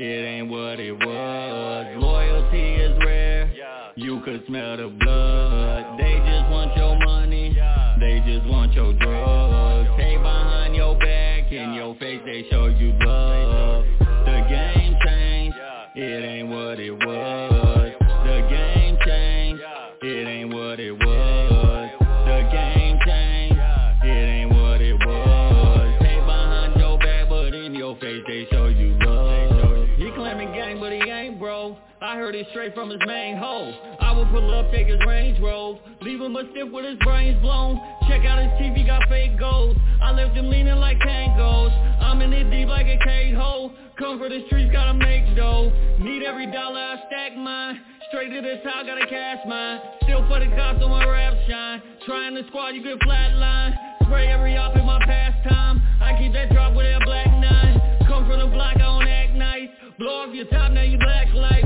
It ain't what it was. Loyalty is rare, you could smell the blood. They just want your money, they just want your drugs. Hey behind your back, in your face they show you love. The game changed, it ain't what it was. Straight from his main hole I would pull up, take his Range Rover, leave him a stiff with his brains blown. Check out his TV, got fake goals. I left him leaning like tangos. I'm in it deep like a cage hole. Come for the streets, gotta make dough. Need every dollar, I stack mine. Straight to the top, gotta cash mine. Still for the cops on my rap shine. Trying to squad, you get flatline. Spray every op in my pastime. I keep that drop with that black nine. Come from the block, I don't act nice. Blow off your top, now you black light.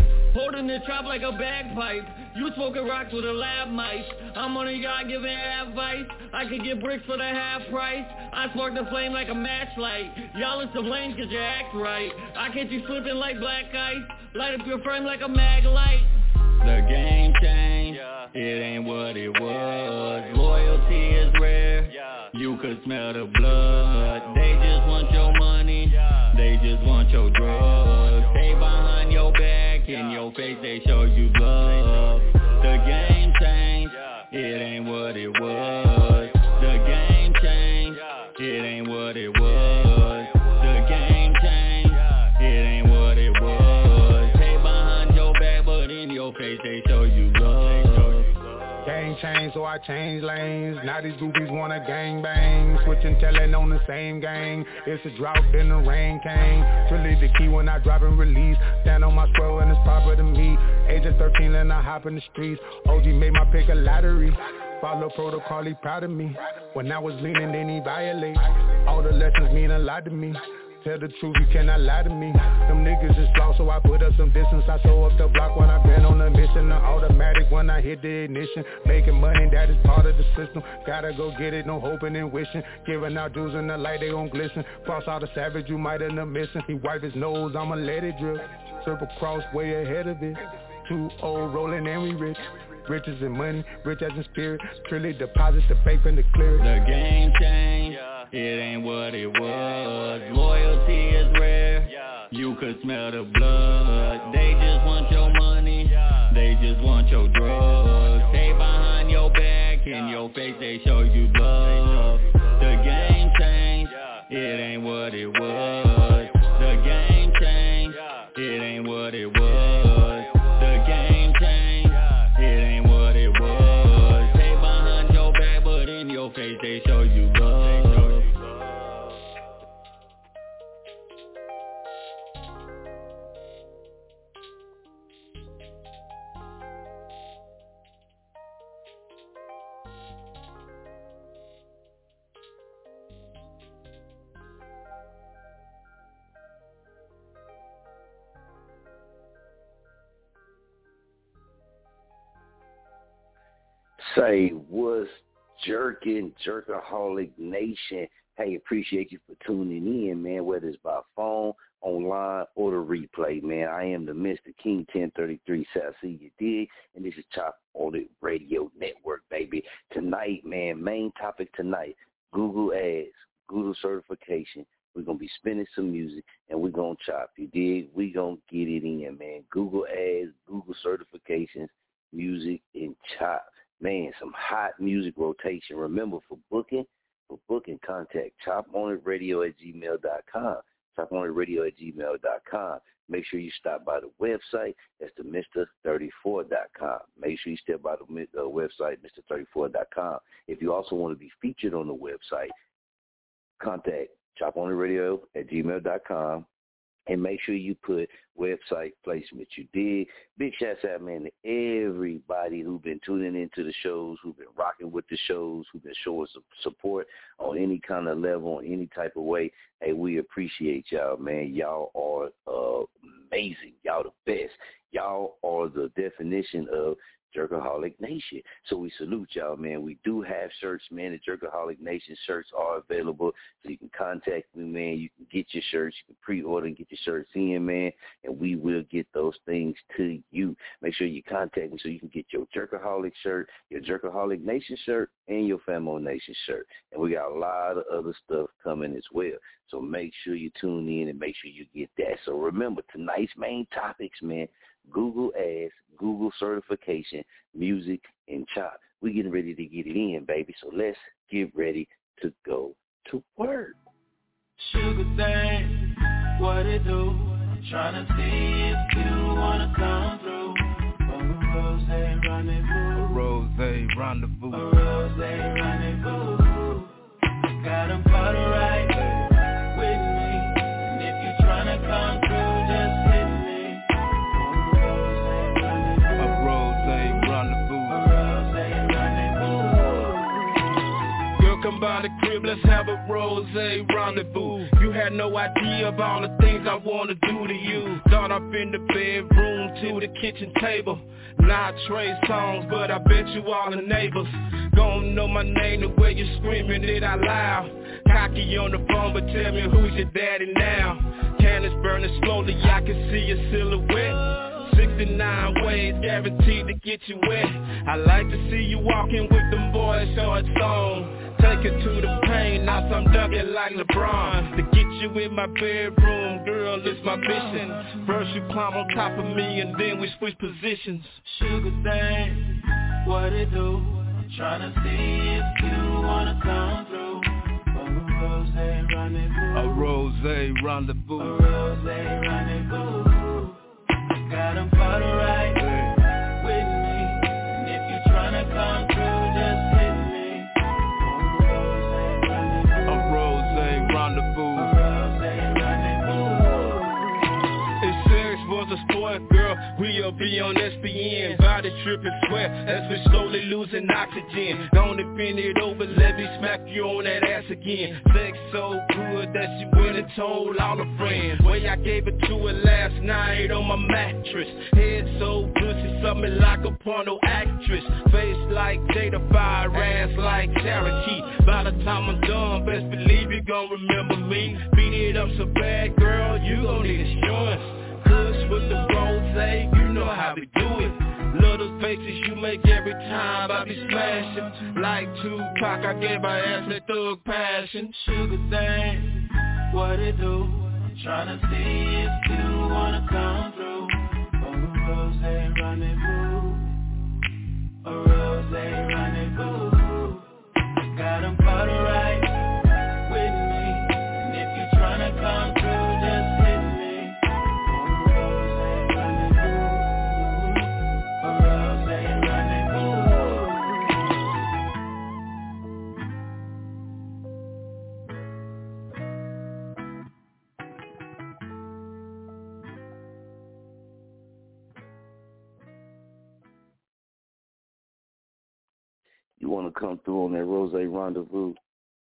Holding the chop like a bagpipe. You smoking rocks with a lab mice. I'm on a yacht giving advice. I could get bricks for the half price. I spark the flame like a matchlight. Y'all is to blame cause you act right. I catch you slipping like black ice. Light up your frame like a mag light. The game changed, it ain't what it was. Loyalty is rare, you could smell the blood. They just want your money, they just want your drugs. Stay behind your back, in your face they show you love. The game changed, it ain't what it was. I change lanes. Now these goofies wanna gang bang. Switching, telling on the same gang. It's a drought, then the rain came. Truly the key when I drop and release. Stand on my square and it's proper to me. Age of 13 and I hop in the streets. OG made my pick a lottery. Follow protocol, he proud of me. When I was leaning, then he violate. All the lessons mean a lot to me. Tell the truth, you cannot lie to me. Them niggas is lost, so I put up some distance. I show up the block when I been on a mission. The automatic when I hit the ignition. Making money, that is part of the system. Gotta go get it, no hoping and wishing. Giving out jewels in the light, they gon' glisten. Cross out the savage, you might end up missing. He wipe his nose, I'ma let it drip. Circle cross way ahead of it. Too old, rolling and we rich. Riches and money, rich as in spirit. Truly deposit the bank and the clear. The game changed, it ain't what it was. Loyalty is rare, you could smell the blood. They just want your money, they just want your drugs. Stay behind your back, in your face they show you love. The game changed, it ain't what it was. Say what's jerking, jerkaholic nation. Hey, appreciate you for tuning in, man, whether it's by phone, online, or the replay, man. I am the Mr. King 1033 South Sea, you dig? And this is on the Radio Network, baby. Tonight, man, main topic tonight, Google ads, Google certification. We're going to be spinning some music, and we're going to chop, you dig? we going to get it in, man. Google ads, Google certifications, music, and chop. Man, some hot music rotation. Remember, for booking, for booking, contact choponitradio at gmail.com. Choponitradio at gmail.com. Make sure you stop by the website. That's the Mr34.com. Make sure you step by the uh, website, Mr34.com. If you also want to be featured on the website, contact choponitradio at gmail.com and make sure you put website placement. You did. Big shouts out, man, to everybody who've been tuning into the shows, who've been rocking with the shows, who've been showing some support on any kind of level, on any type of way. Hey, we appreciate y'all, man. Y'all are uh, amazing. Y'all the best. Y'all are the definition of Jerkaholic Nation. So we salute y'all, man. We do have shirts, man. The Jerkaholic Nation shirts are available. So you can contact me, man. You can get your shirts. You can pre-order and get your shirts in, man. And we will get those things to you. Make sure you contact me so you can get your Jerkaholic shirt, your Jerkaholic Nation shirt, and your Famo Nation shirt. And we got a lot of other stuff coming as well. So make sure you tune in and make sure you get that. So remember, tonight's main topics, man, Google Ads, Google certification, music, and chop. We getting ready to get it in, baby. So let's get ready to go to work. Sugar thing, what it do? I'm trying to see if you wanna come through. A rose rendezvous. A rose rendezvous. A rose rendezvous. Got a bottle right. The crib, let's have a rose rendezvous. You had no idea of all the things I wanna do to you. Start up in the bedroom to the kitchen table. Not Trey Songz, but I bet you all the neighbors Gon' know my name the way you screaming it out loud. Cocky on the phone, but tell me who's your daddy now? Candles burning slowly, I can see your silhouette. 69 ways guaranteed to get you wet. I like to see you walking with them boys shorts on Take it to the pain, now I'm dunking like LeBron. To get you in my bedroom, girl, it's my mission. First you climb on top of me and then we switch positions. Sugar thing, what it do? Tryna see if you wanna come through. A rose rendezvous. A rose rendezvous. A rose rendezvous. Got them right we'll be on SBN Body tripping sweat as we slowly losing oxygen. Don't bend it over, let me smack you on that ass again. Sex so good that she went and told all her friends. Way I gave it to her last night on my mattress. Head so good, she like a porno actress. Face like Jada Fire, ass like Cherokee By the time I'm done, best believe you gon' remember me. Beat it up so bad, girl, you gon' need insurance with the rose, you know how we do it. Little faces you make every time I be smashing. Like Tupac, I gave my ass my thug passion. Sugar thing, what it do? Tryna see if you wanna come through. A rose rendezvous A rose rendezvous Got them photo right want to come through on that Rose Rendezvous?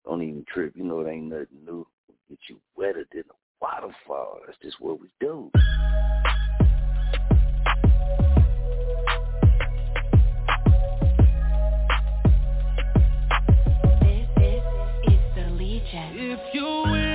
Don't even trip. You know it ain't nothing new. Get you wetter than a waterfall. That's just what we do. If you will,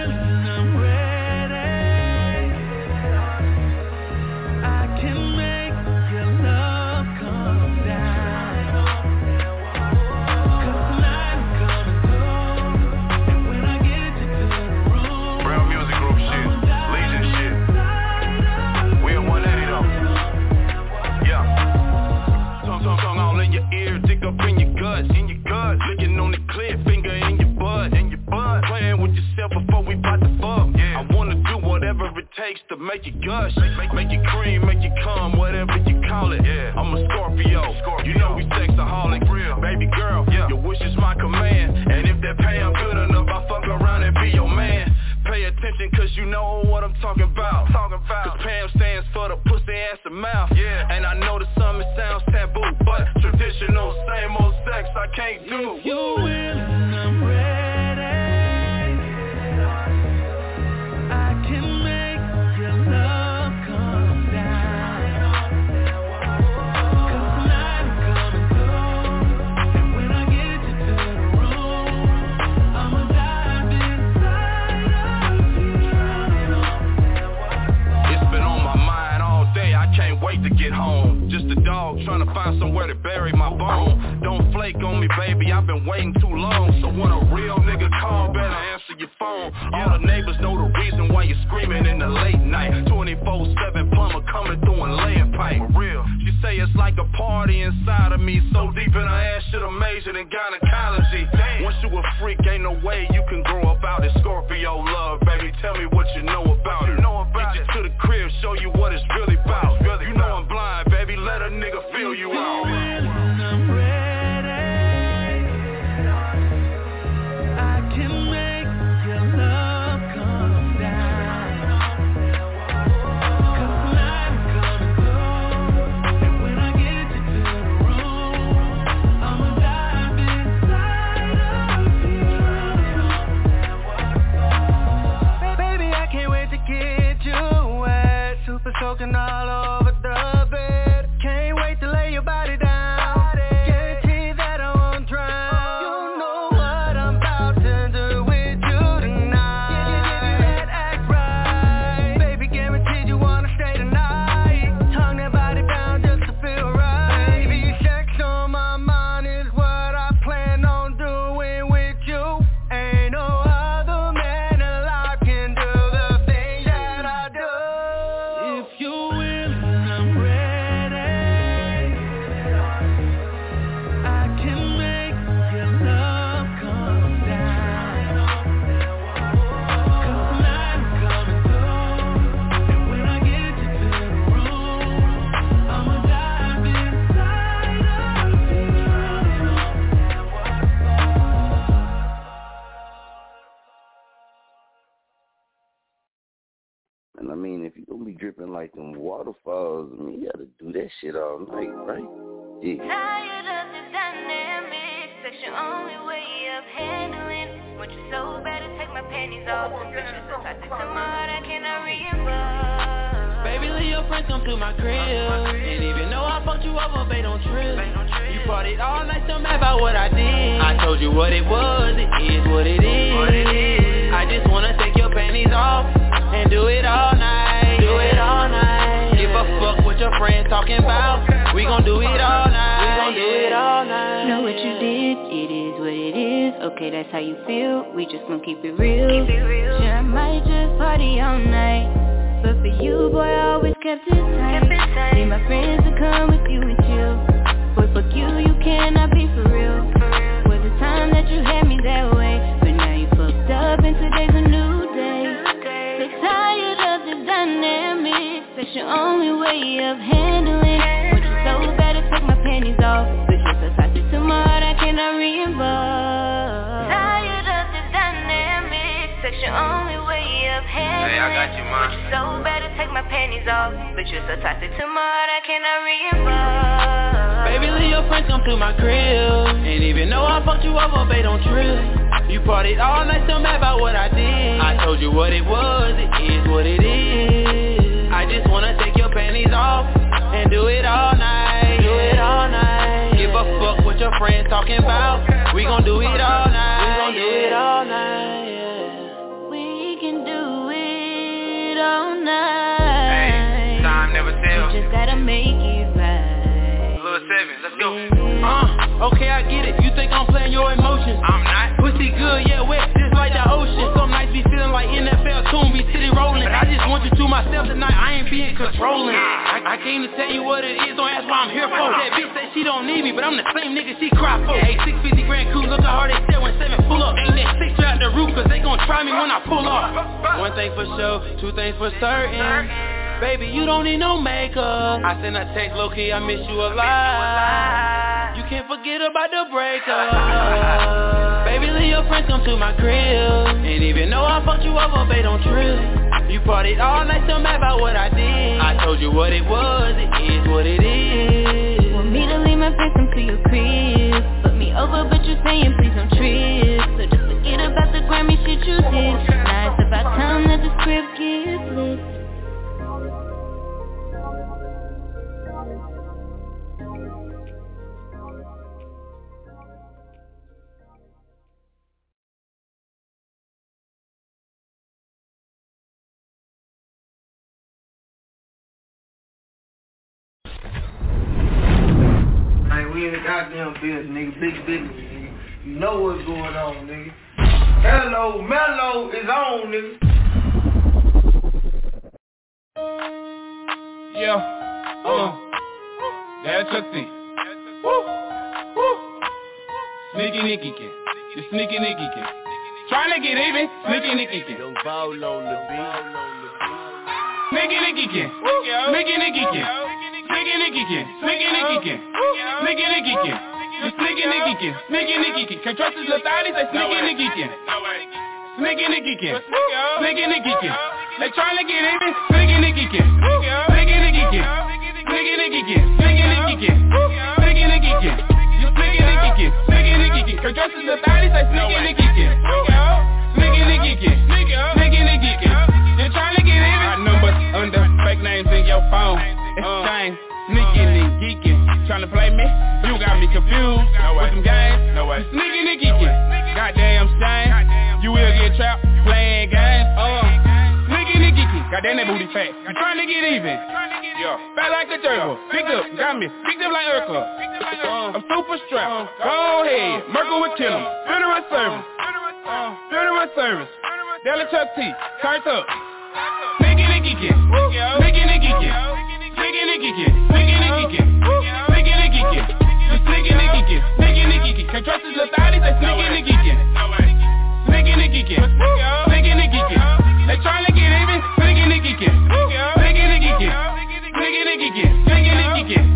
make you gush, make, make you cream, make you come, whatever you call it. Yeah. I'm a Scorpio. Scorpio. You know we sexaholic. Real. Baby girl, yeah. your wish is my command. And if that pay I'm good enough, I fuck around and be your man. Pay attention cause you know what I'm talking about. Talking about. Cause Pam stands for the pussy ass and mouth. Yeah. And I know the some it sounds taboo, but traditional, same old sex I can't do. If dog trying to find somewhere to bury my bone. Don't flake on me baby, I've been waiting too long. So when a real nigga call, better answer your phone. All the neighbors know the reason why you're screaming in the late night. 24-7 plumber coming through and laying pipe. For real, she say it's like a party inside of me. So deep in her ass, should've majored in gynecology. Once you a freak, ain't no way you can grow up out it Scorpio love, baby, tell me what you know about it. know Get you to the crib, show you what it's really about. You know I'm blind, baby, let a nigga feel you out. I'm ready. I like them waterfalls, I mean, you gotta do that shit all night, right? Yeah. Tired of the dynamic, that's your only way of handling. Want you so bad to take my panties off, oh, but you're so toxic to my heart, I cannot reimburse. Baby, leave your friends come to uh, my crib. And even though I fucked you over, babe, don't trip. You partied all night, still mad about what I did. I told you what it was, it is what it is. I just gon' do it all night. We gon' do it all night. Know what you did, it is what it is. Okay, that's how you feel. We just gon' keep it real. Keep it real. Sure, I might just party all night. But for you, boy, I always kept it tight. Need my friends to come with you and chill. Boy, fuck you, you cannot be for real. Was the time that you had me that way. But now you fucked up and today's a new day. So tired of the dynamics. That's your only way of handling. Want you so bad take my panties off. But you're so toxic to my heart, I cannot reimburse. Tired of the dynamics. That's your only way of handling. Hey, I got you, ma. Want you so bad to take my panties off. But you're so toxic to my heart, I cannot reimburse. Baby, leave your friends come to my crib. And even though I fucked you over, babe, don't trip. You partied all night, still mad about what I did. I told you what it was, it is what it is. I just wanna take your panties off and do it all night. Do it all night. Give a fuck what your friends talking about. We gon' do it all night. We gon' do it all night. Yeah. We can do it all night. Time never tells. You just gotta make it right. Little seven, let's go. Uh, okay, I get it. You think I'm playing your emotions? I'm not. Pussy good, yeah, wet, just like the ocean. Some nights be feeling like NFL tune, be city rolling. I just want you to myself tonight, I ain't being controlling. I, came to tell you what it is, don't ask what I'm here for. That bitch say she don't need me, but I'm the same nigga she cry for. Hey, 650 grand coupe, look how hard they said when 7 pull up. Ain't that six out the roof, cause they gon' try me when I pull off. One thing for sure, two things for certain. Baby, you don't need no makeup. I send a text, low key, I miss you a lot. You can't forget about the breakup. Baby, leave your friends come to my crib. And even though I fucked you over, babe, don't trip. You partied all night, so mad about what I did. I told you what it was, it is what it is. Want me to leave my friends come to your crib. Put me over, but you're saying please don't trip. So just forget about the Grammy shit you did. Now it's about time that the script gets lit. Goddamn business, nigga. Big business, nigga. You know what's going on, nigga. Hello, Mellow is on, nigga. Yeah. Uh. That's Chuck T. Woo. Woo. Sneaky Nicky Ken. The Sneaky Nicky Ken. Trying to get even. Sneaky Nicky Ken. Don't bowl on the beat. Sneaky Nicky Ken. Sneaky Nicky Ken. Sneaky Nicky Ken. Sneaky Nicky Ken. Sneaky Nicky Ken. The Sneaky Nicky Ken. Sneaky Nicky Ken. Can't trust his little thotty, say Sneaky Nicky Ken. Oh. Sneaky Nicky Ken. Sneaky Nicky Ken. They trying to get even. Sneaky Nicky Ken. Sneaky No way. Sneaking and geeking, goddamn shame. You will get trapped playing games. Uh, sneaking and geeking, goddamn that booty fat. You tryna get even? Yeah, fat like a turtle. Picked up, got me, picked up like Urkel. Uh, I'm super strapped. Go ahead, Merkel with Kim. Funeral service. Funeral service. Dallas Chuck T, turned up. Sneaking and geeking, sneaking and geeking. Sneaking and geeking, sneaking and geeking, sneaking and geeking. Sneaking and geeking, sneaking and geeking. Can't trust his little thotty, say sneaking and geeking. Sneaking and geeking, sneaking and geeking. They trying to get even, sneaking and geeking, sneaking and geeking, sneaking and geeking, sneaking and geeking,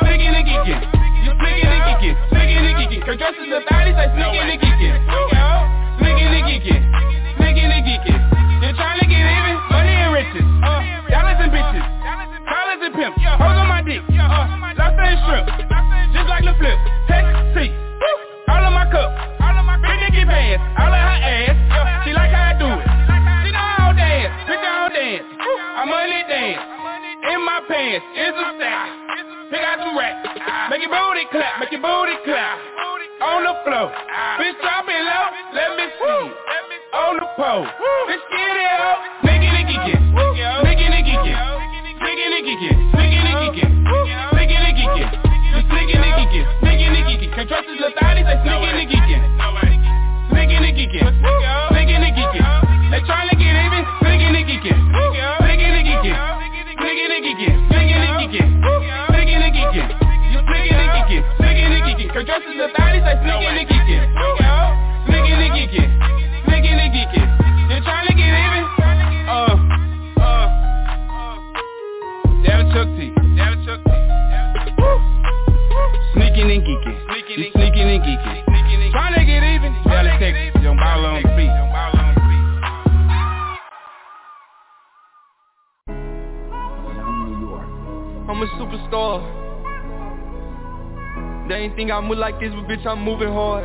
sneaking and geeking. Sneaking and geeking, sneaking and geeking. Can't trust his little thotty, say sneaking and geeking, sneaking and geeking, sneaking and geeking. They trying to get even, money and riches, dollars and bitches. Collars and pimps, hoes on my dick, uh, lobster and shrimp, like the flip, see, all of my cup, big Nicky pants, all of her ass, she like how I do it, she know how to dance, pick her own dance, I money dance, in my pants, is a stack, pick out some racks, make your booty clap, make your booty clap, on the floor, bitch drop it low, let me see, on the pole, bitch get it up, nigga nigga get, nigga nigga get. Sneaking and geeking, sneaking and geeking, sneaking and geeking. Sneaking and geeking, sneaking and geeking. Can't trust his little thotty, say sneaking and geeking. Sneaking and geeking, sneaking and geeking. They trying to get even, sneaking and geeking, sneaking and geeking, sneaking and geeking, sneaking and geeking, sneaking and geeking. Sneaking and geeking, sneaking and geeking. Can't trust his little thotty, say sneaking and geeking, sneaking and geeking, sneaking and geeking. Sneaking and geeking. Sneaking, sneaking and geeking. Trying to get even. Dallas, Texas. Young Ball on the beat. I'm a superstar. They ain't think I move like this, but bitch, I'm moving hard.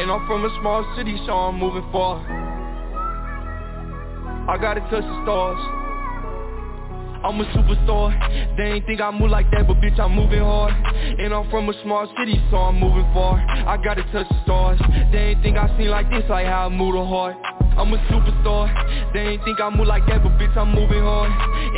And I'm from a small city, so I'm moving far. I gotta touch the stars. I'm a superstar. They ain't think I move like that, but bitch, I'm moving hard. And I'm from a small city, so I'm moving far. I gotta touch the stars. They ain't think I seen like this, like how I move the heart. I'm a superstar. They ain't think I move like that, but bitch, I'm moving hard.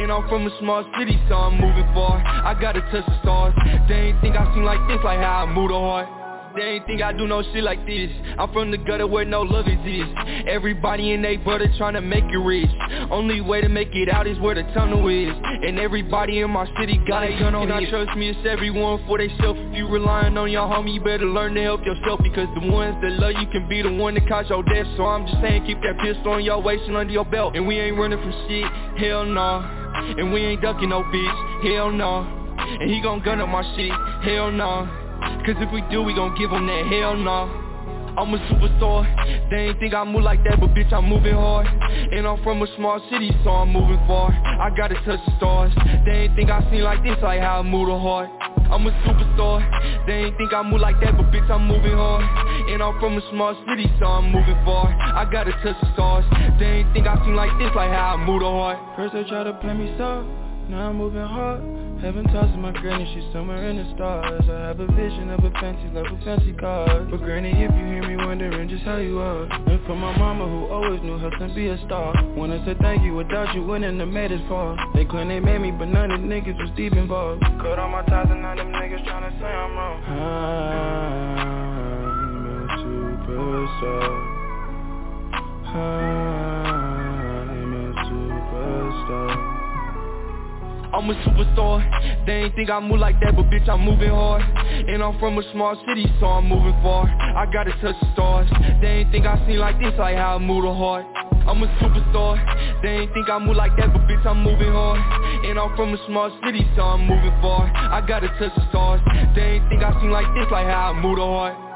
And I'm from a small city, so I'm moving far. I gotta touch the stars. They ain't think I seen like this, like how I move the heart. They ain't think I do no shit like this. I'm from the gutter where no love exists. Everybody in they brother trying to make it rich. Only way to make it out is where the tunnel is. And everybody in my city got a gun on Not trust me, it's everyone for theyself. If you relying on your homie, you better learn to help yourself. Because the ones that love you can be the one that cause your death. So I'm just saying, keep that pistol on your waist and under your belt. And we ain't running from shit, hell no. Nah. And we ain't ducking no bitch, hell no. Nah. And he gon' gun up my shit, hell no. Nah. Cause if we do, we gon' give them that hell no I'm a superstar, they ain't think I move like that, but bitch I'm moving hard. And I'm from a small city, so I'm moving far. I gotta touch the stars, they ain't think I seen like this, like how I move the heart. I'm a superstar, they ain't think I move like that, but bitch I'm moving hard. And I'm from a small city, so I'm moving far. I gotta touch the stars, they ain't think I seen like this, like how I move the heart. First they try to play me soft, now I'm moving hard Heaven tosses my granny, she's somewhere in the stars. I have a vision of a fancy with fancy cars But granny, if you hear me wondering just how you are. And for my mama who always knew how to be a star. Wanna say thank you, without you wouldn't have made it far. They claim they made me, but none of the niggas was deep involved. Cut all my ties and none of them niggas tryna say I'm wrong. I'm a superstar. I'm a superstar I'm a superstar. They ain't think I move like that, but bitch I'm moving hard. And I'm from a small city, so I'm moving far. I gotta touch the stars. They ain't think I seen like this, like how I move the heart. I'm a superstar. They ain't think I move like that, but bitch I'm moving hard. And I'm from a small city, so I'm moving far. I gotta touch the stars. They ain't think I seen like this, like how I move the heart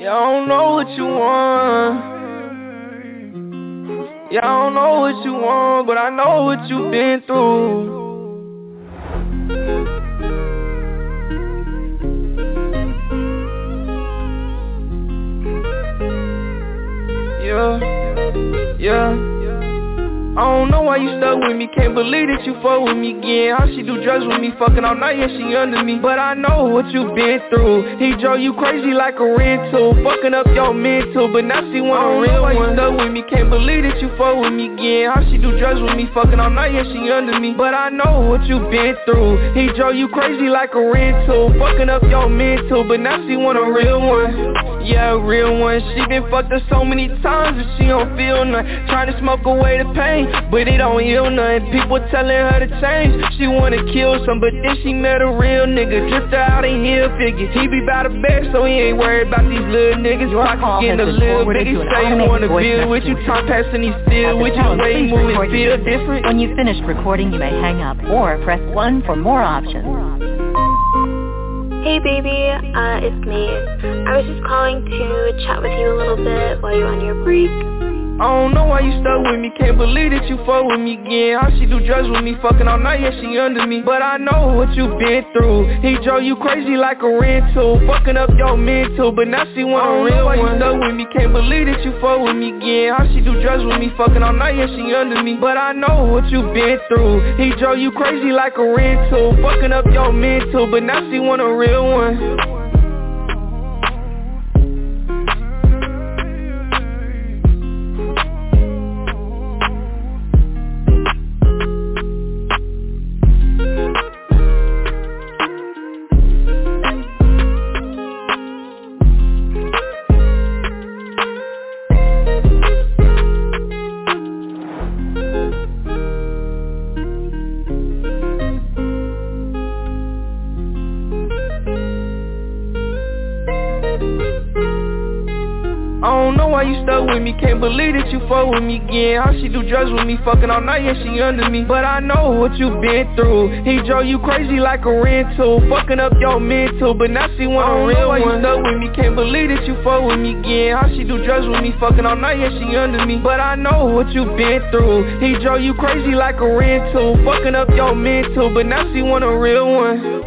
I don't know what you want. I don't know what you want, but I know what you've been through. Yeah, yeah. I don't know why you stuck with me, can't believe that you fuck with me again. How she do drugs with me, fucking all night, yeah she under me. But I know what you been through. He drove you crazy like a rental Fucking up your mental, but now she want a real one you stuck with me, can't believe that you fuck with me again. How she do drugs with me, fucking all night, yeah she under me. But I know what you been through. He drove you crazy like a rental Fucking up your mental, but now she want a real one. Yeah, a real one. She been fucked up so many times that she don't feel nothing. Trying to smoke away the pain but it don't heal nothing. People telling her to change. She wanna kill some But then she met a real nigga. Drift out and he'll figure He be by the bed So he ain't worried about these little niggas. Pocket getting a little bit. He say he wanna build with you. Time passing he still with you. Way moving feel different. When you've finished recording you may hang up Or press 1 for more options. Hey baby, uh, it's me. I was just calling to chat with you a little bit while you're on your break. I don't know why you stuck with me, can't believe that you fuck with me again. How she do drugs with me, fucking all night, yeah she under me. But I know what you been through. He drove you crazy like a rental Fucking up your mental, but now she want a real one why you stuck with me, can't believe that you fuck with me again. How she do drugs with me, fucking all night, yeah she under me. But I know what you been through. He drove you crazy like a rental Fucking up your mental, but now she want a real one that you fuck with me again. How she do drugs with me, fucking all night, yeah she under me. But I know what you been through. He drove you crazy like a rental Fucking up your mental, but now she want a oh, real one you stuck with me, can't believe that you fuck with me again. How she do drugs with me, fucking all night, yeah she under me. But I know what you been through. He drove you crazy like a rental Fucking up your mental, but now she want a real one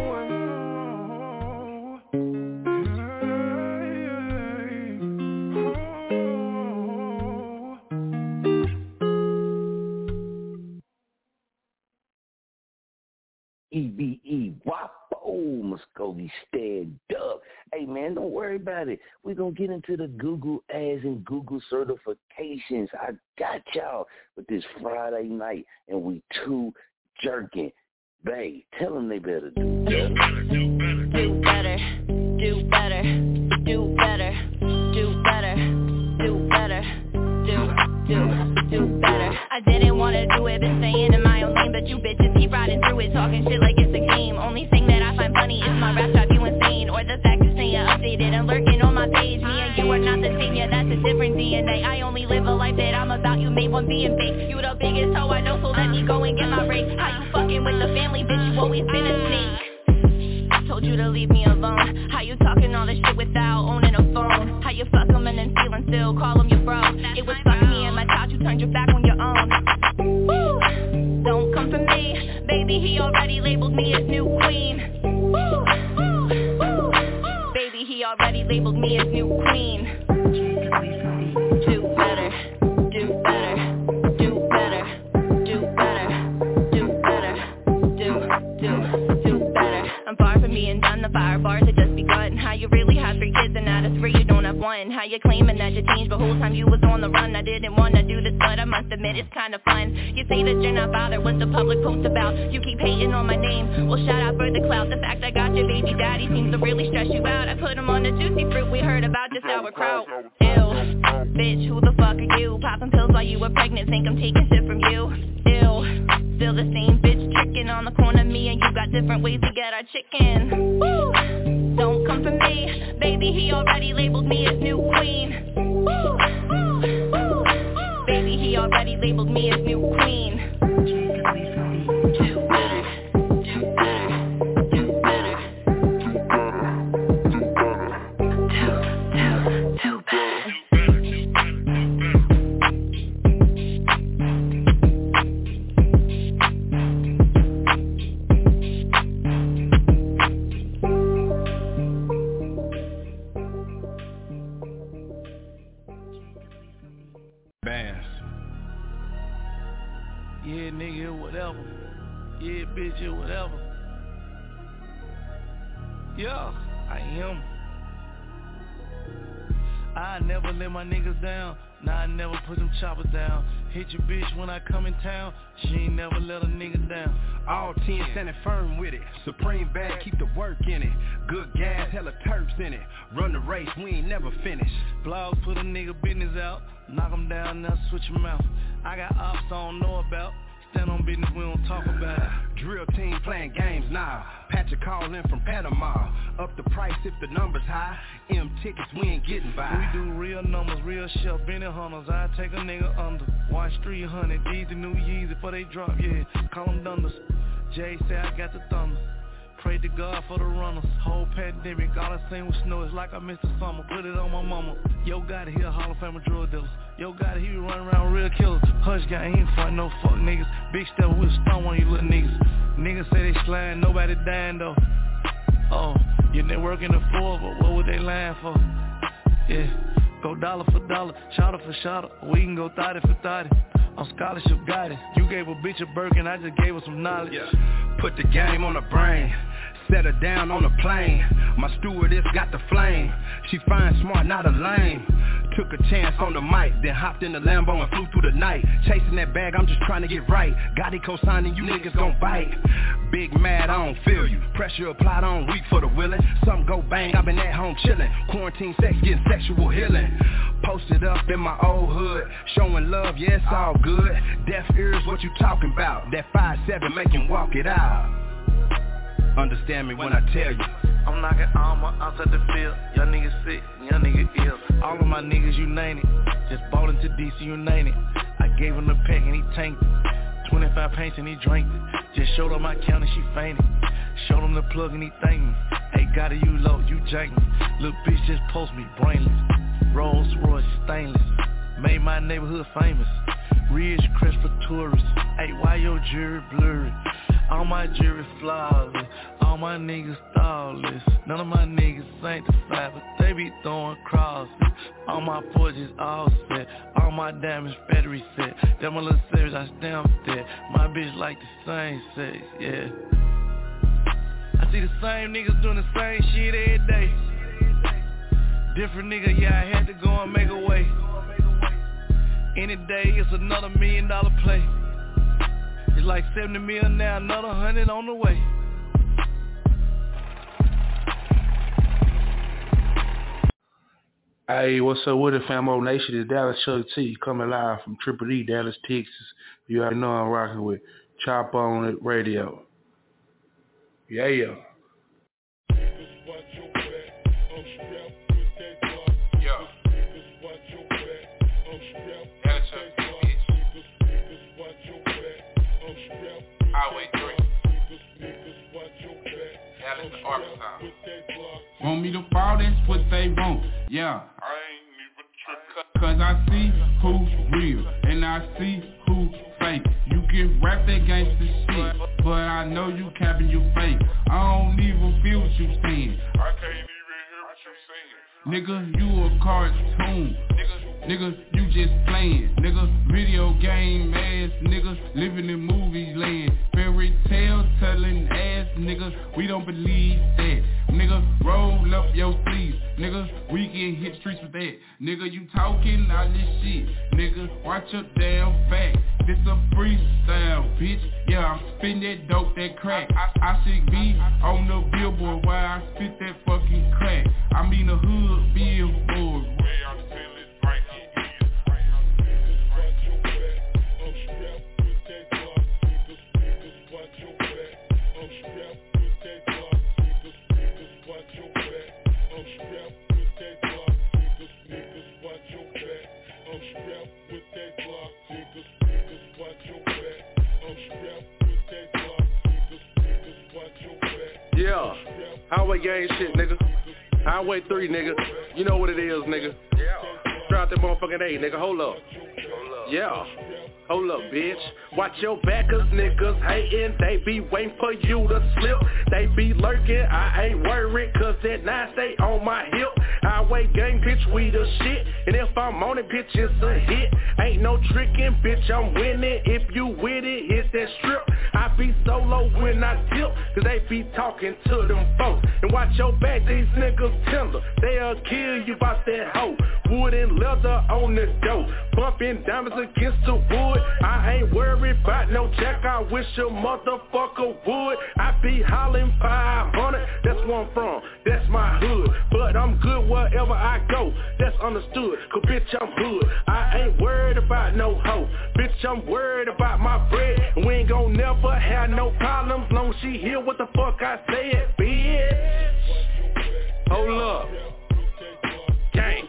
it. We're get into the Google ads and Google certifications. I got y'all with this Friday night and we two jerking. Bay, tell them they better do better. Do better, do better, do better, do better, do better, do, do, do better. I didn't wanna do it, been saying it in my own lane, but you bitches keep riding through it, talking shit like it's a game. Only thing that I find funny is my rap drive you insane, or the fact updated and lurking on my page. Me and you are not the same, yeah, that's a different DNA. I only live a life that I'm about, you made one being fake. You the biggest hoe I know, so let me go and get my break. How you fucking with the family, bitch, you always been a snake. I told you to leave me alone How you talking all this shit without owning a phone How you fuck 'em and then feeling still call 'em your bro It was fucking me and my child, you turned your back on your own Woo. Don't come for me Baby, he already labeled me as new queen Woo. Baby, he already labeled me as new queen. Do better, do better, do better, do better, do better, do, do, do better. I'm far from being done, the fire bars had just you really had three kids and out of three you don't have one. How you claiming that you changed the whole time you was on the run. I didn't wanna do this but I must admit it's kinda fun. You say that you're not bothered what the public posts about? You keep hating on my name, well shout out for the clout The fact I got your baby daddy seems to really stress you out. I put him on the juicy fruit we heard about just sauerkraut. Ew, bitch who the fuck are you? Popping pills while you were pregnant, think I'm taking shit from you. Ew, still the same bitch tricking on the corner Me and you got different ways to get our chicken. Woo. Don't come for me, baby he already labeled me as new queen. Baby he already labeled me as new queen if the numbers high. M tickets, we ain't getting by. We do real numbers, real shelf, Benny hunters. I take a nigga under. Watch 300, these the new Yeezy before they drop, yeah. Call them dunders. Jay say I got the thunder. Pray to God for the runners. Whole pandemic, all I seen was snow. It's like I missed the summer. Put it on my mama. Yo, got it here, Hall of Fame of drug dealers. Yo, got it, he be running around real killers. Hush guy, he ain't fight no fuck niggas. Big step with a stone on you little niggas. Niggas say they slime, nobody dying though. Oh, you networking the four, but what would they lying for? Yeah, go dollar for dollar, shotter for shotter. We can go thotty for thotty. I'm scholarship guided. You gave a bitch a Birkin, I just gave her some knowledge. Put the game on the brain. Set her down on the plane. My stewardess got the flame. She fine, smart, not a lame. Took a chance on the mic, then hopped in the Lambo and flew through the night. Chasing that bag, I'm just trying to get right. Got it co-signing, you niggas gon' bite. Big mad, I don't feel you. Pressure applied, I don't weak for the willing. Some go bang, I've been at home chilling. Quarantine sex, getting sexual healing. Posted up in my old hood, showing love, yeah, it's all good. Deaf ears, what you talking about? That 5-7, make walk it out. Understand me when I tell you. I'm knocking armor outside the field. Young niggas sick, young nigga ill. All of my niggas you united. Just bought into DC United. I gave him the pack and he tanked it. 25 paints and he drank it. Just showed her my count and she fainted. Showed him the plug and he thanked me. Hey, got it, you low, you jankin'. Little bitch just post me brainless. Rolls Royce stainless. Made my neighborhood famous. Ridge crest for tourists. Hey, why your jury blurry? All my jury flawless. All my niggas thoughtless. None of my niggas sanctified, but they be throwing crosses. All my forges all set. All my diamonds battery set. That my little series I stamped it. My bitch like the same sex, yeah. I see the same niggas doing the same shit every day. different nigga, yeah, I had to go and make a way. Any day it's another million dollar play. It's like 70 million now, another hundred on the way. Hey, what's up with it, famo nation? It's Dallas Chuck T coming live from Triple D, Dallas, Texas. You already know I'm rocking with Chop On It Radio. Yeah, Arkansas. Want me to fall, that's what they want. Yeah. Cause I see who's real and I see who's fake. You can rap that gangster shit, but I know you capping you fake. I don't even feel what you saying. I can't even hear what you're saying. Nigga, you a cartoon. Nigga, you just playing. Nigga, video game ass nigga, living in movie land. Fairy tale telling ass nigga, we don't believe that. Nigga, roll up your sleeves. Nigga, we can hit streets with that. Nigga, you talking all this shit. Nigga, watch your damn back. This a freestyle, bitch. Yeah, I'm spitting that dope, that crack. I, I should be on the billboard while I spit that fucking crack. I mean the hood billboard. Yeah, highway gang shit, nigga. Highway 3, nigga. You know what it is, nigga. Drop that motherfucking A, nigga. Hold up. Yeah. Hold up, bitch. Watch your back, cause niggas hating. They be waiting for you to slip. They be lurking. I ain't worried, cause that nine stay on my hip. Highway gang, bitch, we the shit. And if I'm on it, bitch, it's a hit. Ain't no tricking, bitch, I'm winning. If you with it, hit that strip. I be solo when I tip, cause they be talking to them folks. And watch your back, these niggas tender. They'll kill you about that hoe. Wood and leather on the dough. Bumping diamonds against the wood. I ain't worried about no check. I wish a motherfucker would. I be hollering 500. That's where I'm from. That's my hood. But I'm good wherever I go. That's understood. Cause bitch, I'm hood. I ain't worried about no hoe. Bitch, I'm worried about my bread. We ain't gon' never have no problems. Long she hear what the fuck I said, bitch. Hold up. Gang.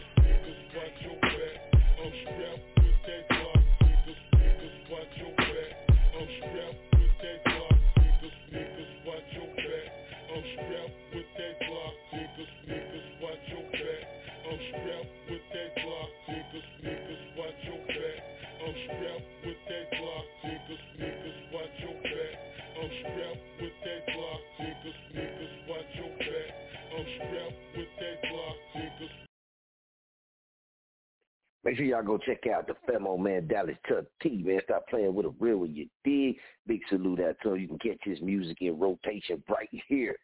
Make sure y'all go check out the Femo Man Dallas Chuck T, man. Stop playing with a real when you dig. Big salute out to him. You can catch his music in rotation right here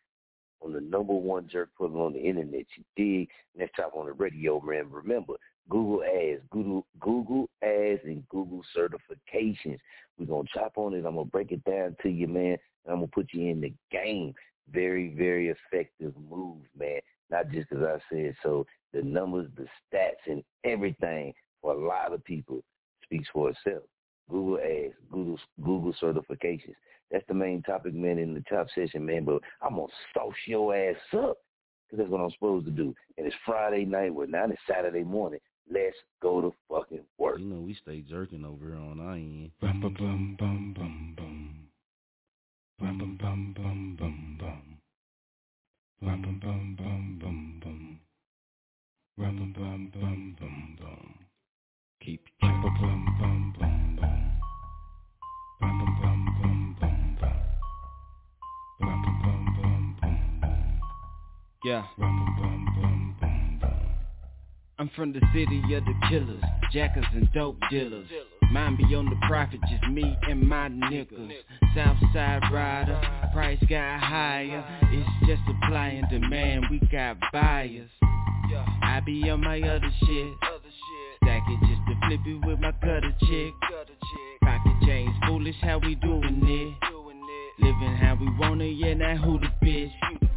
on the number one jerk put on the internet. You dig? Next time on the radio, man. Remember, Google Ads, Google Google Ads, and Google certifications. We're gonna chop on it. I'm gonna break it down to you, man. And I'm gonna put you in the game. Very, very effective move, man. Not just because I said so. The numbers, the stats, and everything for a lot of people speaks for itself. Google Ads, Google Google certifications. That's the main topic, man, in the top session, man. But I'm gonna sauce your ass up because that's what I'm supposed to do. And it's Friday night. Well, now it's Saturday morning. Let's go to fucking work. You know we stay jerking over here on our end. Bum bum bum bum bum bum. Bum bum bum bum bum bum. Bum bum bum bum bum bum. Bum bum bum bum bum bum. Keep bum bum bum bum bum bum. Bum bum bum bum bum bum. Bum bum bum bum bum bum. Yeah. Bum bum bum bum bum. I'm from the city of the killers, jackers and dope dealers. Mine be on the profit, just me and my niggas. Southside rider, price got higher. It's just supply and demand, we got buyers. I be on my other shit. Stack it just to flip it with my gutter chick. Pocket chains, foolish how we doing it. Living how we want it, yeah, now who the bitch?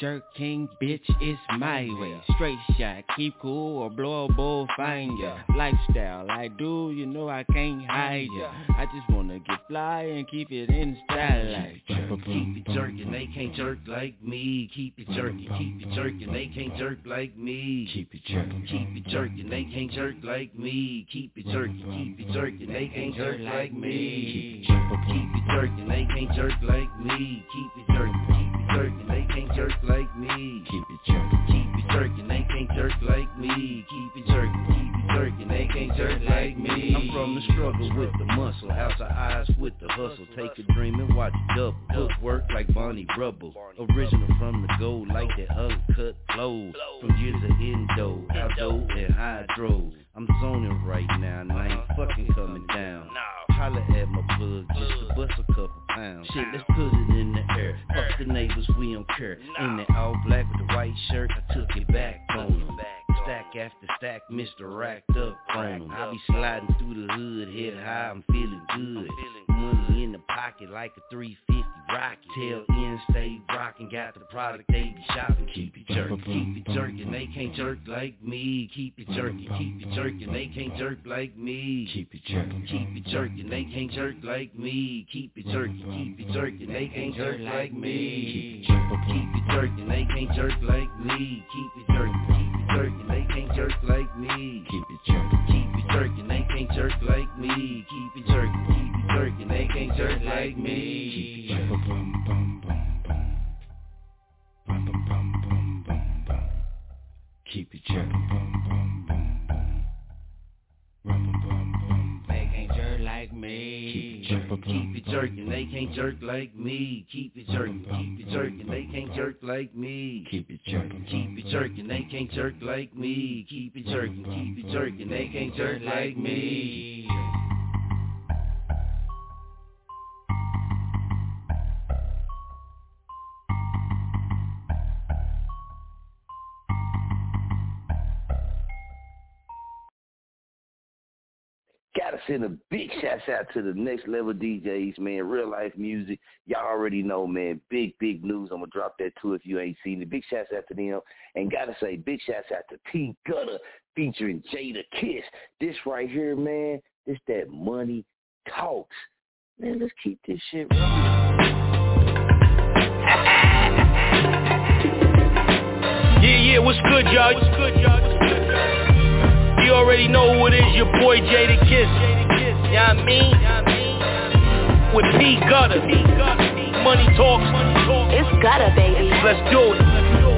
Jerk King, bitch, it's my way. Straight shot, keep cool or blow a bull find ya. Lifestyle, I do, you know I can't hide ya. I just wanna get fly and keep it in style like Keep it jerking, they can't jerk like me. Keep it jerking, keep it jerking, they can't jerk like me. Keep it jerking, keep it jerking, they can't jerk like me. Keep it jerking, keep it jerking, they can't jerk like me. Keep it jerking, they can't jerk like me. Keep it jerking, jerk like me. Keep it jerking, keep it jerking, they can't jerk like me. Keep it jerking, jerking, they can't jerk like me. I'm from the struggle with the muscle, house of eyes with the hustle. Take a dream and watch it double. Hook work like Barney Rubble. Original from the gold, like that uncut flow. From years of endo, outdo and hydro. I'm zoning right now, and I ain't fucking coming down. Holla at my plug just to bust a couple pounds. Shit, let's put it in the air. Fuck the neighbors, we don't care. In that all black with the white shirt, I took it back on 'em. Stack after stack, Mr. Racked up 'em. I be sliding through the hood, head high, I'm feeling good. Money in the pocket like a 350 rocket. Tail end, stay rocking, got the product they be shopping. Keep it jerking, keep it jerking, they can't jerk like me. Keep it jerking, keep it jerking, they can't jerk like me. Keep it jerking, keep it jerking, they can't jerk like me. Keep it jerking, keep it jerking, they can't jerk like me. Keep it jerking, they can't jerk like me. Keep it jerking, keep it jerking, jerk like me. Keep it jerking, keep it jerking, they can't jerk like me. Keep it jerking, keep it jerking, they can't jerk like me. Keep it jerking. Keep it jerking. Can't jerk like me. Keep it jerking, keep it jerking, they can't jerk like me. Keep it jerking, keep it jerking, they can't jerk like me. Keep it jerking, keep it jerking, they can't jerk like me. Send a big shout out to the next level DJs, man. Real life music. Y'all already know, man. Big, big news. I'm gonna drop that too if you ain't seen it. Big shout out to them. And gotta say, big shout out to P Gutter featuring Jada Kiss. This right here, man, this that money talks. Man, let's keep this shit rolling. Yeah, yeah, what's good, y'all? What's good, y'all? What's good, y'all? Already know who it is, your boy Jadakiss. You know I mean? With P Gutter. Money talks. It's gutter, baby. Let's do it.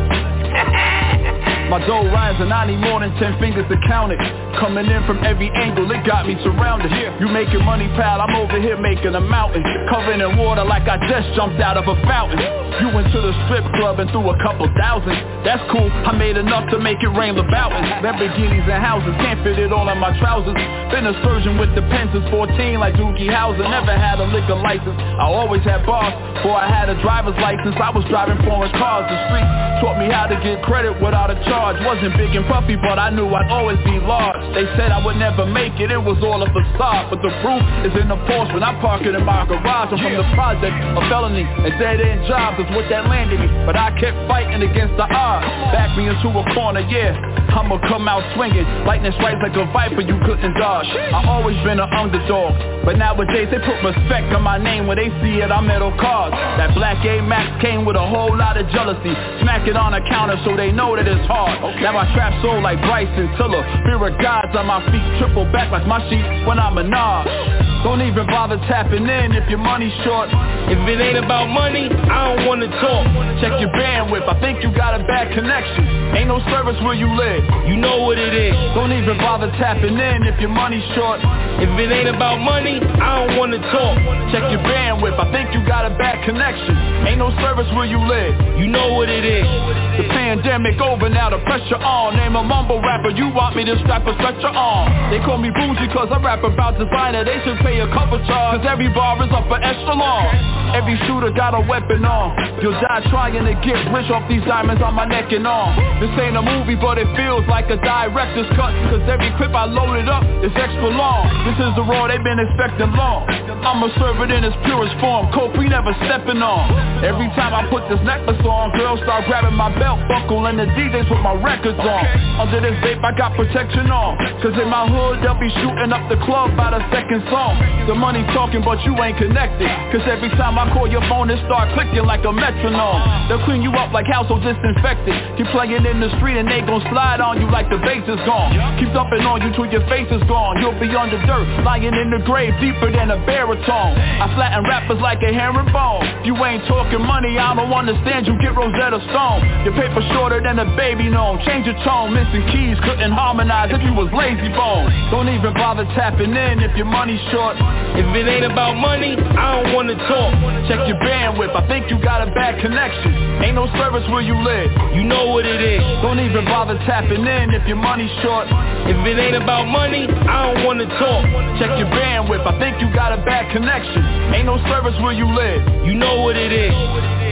My dough rising, I need more than ten fingers to count it. Coming in from every angle, it got me surrounded. You making money, pal, I'm over here making a mountain. Covered in water like I just jumped out of a fountain. You went to the strip club and threw a couple thousand. That's cool, I made enough to make it rain Lamborghinis. Lamborghinis and houses, can't fit it all in my trousers. Been a surgeon with the pen since 14 like Doogie Howser. Never had a liquor license, I always had bars. Before I had a driver's license, I was driving foreign cars. The street taught me how to get credit without a charge. Wasn't big and puffy, but I knew I'd always be large. They said I would never make it, it was all a facade. But the proof is in the Porsche when I park it in my garage. I'm from the project, a felony, and dead end jobs is what that landed me. But I kept fighting against the odds. Back me into a corner, yeah. I'ma come out swinging. Lightning strikes like a viper, you couldn't dodge. I always been an underdog. But nowadays they put respect on my name when they see it, I'm metal cards. That black Amex came with a whole lot of jealousy. Smack it on the counter so they know that it's hard. Now I trap soul like Bryson Tiller. Fear of God's on my feet, triple back like my sheep when I'm a Nas. Don't even bother tapping in if your money's short. If it ain't about money, I don't wanna talk. Check your bandwidth, I think you got a bad connection. Ain't no service where you live. You know what it is. Don't even bother tapping in if your money's short. If it ain't about money, I don't wanna talk. Check your bandwidth, I think you got a bad connection. Ain't no service where you live. You know what it is. The pandemic over now, the pressure on. Name a mumble rapper, you want me to strap a stretcher on. They call me bougie cause I rap about designer. They should pay a cover charge, cause every bar is up for echelon. Every shooter got a weapon on. You'll die trying to get rich off these diamonds on my neck and arm. This ain't a movie, but it feels like a director's cut. Cause every clip I loaded up is extra long. This is the raw they've been expecting long. I'ma serve it in its purest form. Coke we never stepping on. Every time I put this necklace on, girls start grabbing my belt buckle and the DJs put my records on. Under this vape I got protection on. Cause in my hood they'll be shooting up the club by the second song. The money talking but you ain't connected. Cause every time I call your phone it start clicking like a metronome. They'll clean you up like household disinfectant. Keep playing in the street and they gon' slide on you like the base is gone. Keep dumping on you till your face is gone. You'll be under dirt, lying in the grave deeper than a baritone. I flatten rappers like a herringbone. If you ain't talking money, I don't understand you. Get Rosetta Stone. Your paper shorter than a baby gnome. Change your tone, missing keys couldn't harmonize if you was lazy bone. Don't even bother tapping in if your money's short. If it ain't about money, I don't wanna talk. Check your bandwidth, I think you got a bad connection. Ain't no service where you live. You know what it is. Don't even bother tapping in if your money's short. If it ain't about money, I don't wanna talk. Check your bandwidth, I think you got a bad connection. Ain't no service where you live. You know what it is.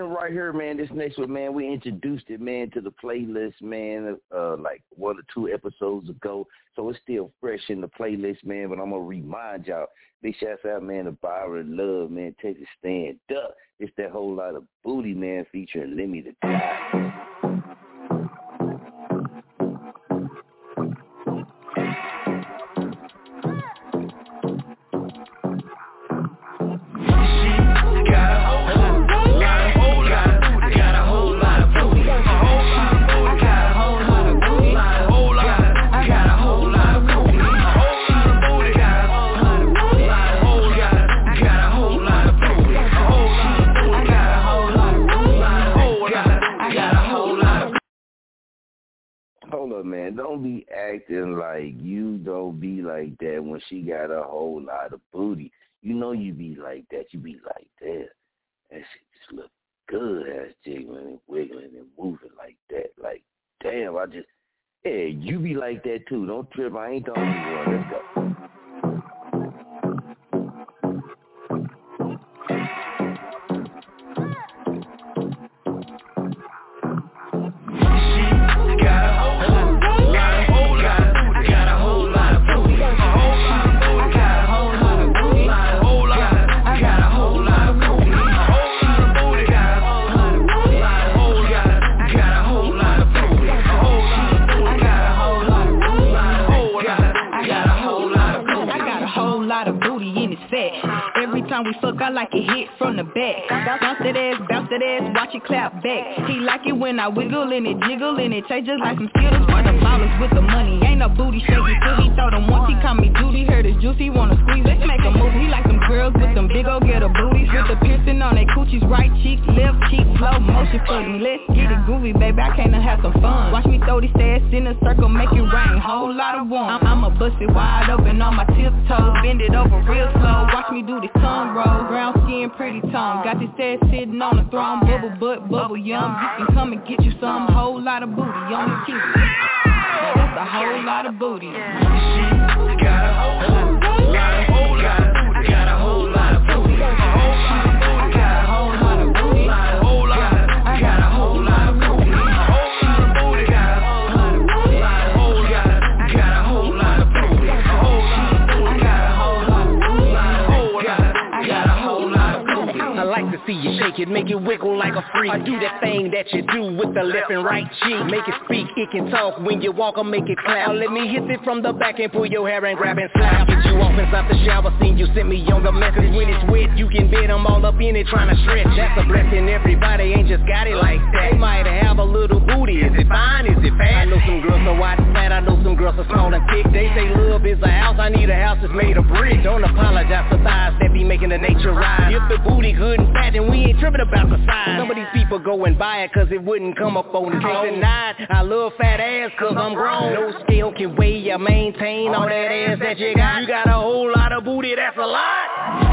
One right here, man, this next one, man, we introduced it, man, to the playlist, man, uh, like one or two episodes ago. So it's still fresh in the playlist, man, but I'm gonna remind y'all. Big shouts out, man, to Byron Love, man, Texas Stand Up. It's that whole lot of booty, man, featuring Lemmy the Guy. Hold man. Don't be acting like you don't be like that when she got a whole lot of booty. You know you be like that. You be like that. That shit just look good ass jiggling and wiggling and moving like that. Like, damn, I just Yeah, you be like that too. Don't trip. I ain't the only one. Let's go. We fuck, I like it hit from the back. Bounce that ass, bounce that ass, watch it clap back. He like it when I wiggle in it, jiggle in it, change just like some skittles for the ballers with the money. Ain't no booty shaky till he throw them once. He call me Judy, heard his juicy, wanna squeeze. Let's make a move. He like coochies, right cheek, left cheek, slow motion for me. Let's get it groovy, baby. I came to have some fun. Watch me throw these ass in a circle, make it rain. Whole lot of one. I'm, I'ma bust it wide open on my tiptoes, bend it over real slow. Watch me do this tongue roll, brown skin, pretty tongue. Got this ass sitting on the throne, bubble butt, bubble yum. You can come and get you some. Whole lot of booty on the kitty. That's a whole lot of booty. I it, make it wiggle like a freak. I do that thing that you do with the left and right cheek. Make it speak, it can talk when you walk or make it clap. Now let me hit it from the back and pull your hair and grab and slap. Get you off inside the shower, seen you sent me on the message. When it's wet, you can bet I'm all up in it trying to stretch. That's a blessing, everybody ain't just got it like that. They might have a little booty, is it fine, is it fat? I know some girls are wide and fat, I know some girls are small and thick. They say love is a house, I need a house that's made of brick. Don't apologize for thighs that be making the nature rise. If the booty good and fat, then we ain't tripping about the size. Some of these people go and buy it cause it wouldn't come up on the Can't deny I love fat ass cause I'm grown. No scale can weigh or maintain all that ass that you got. You got a whole lot of booty, that's a lot.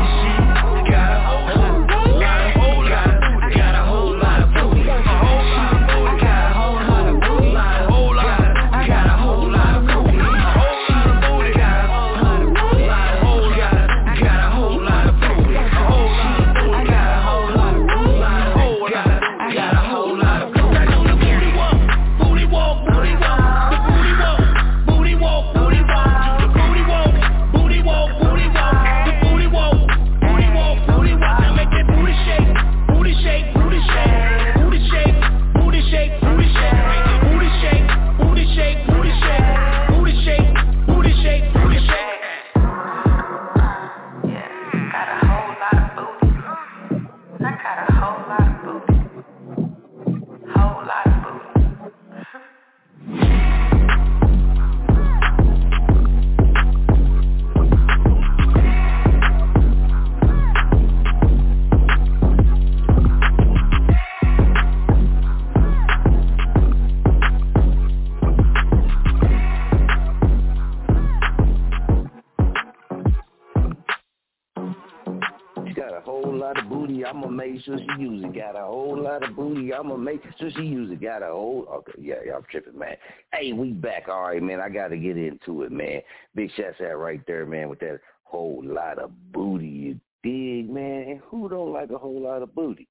Sure she it. Got a whole lot of booty. I'ma make sure she it. Got a whole okay, yeah, yeah, I'm tripping, man. Hey, we back. All right, man. I gotta get into it, man. Big shots out right there, man, with that whole lot of booty. You dig, man? And who don't like a whole lot of booty?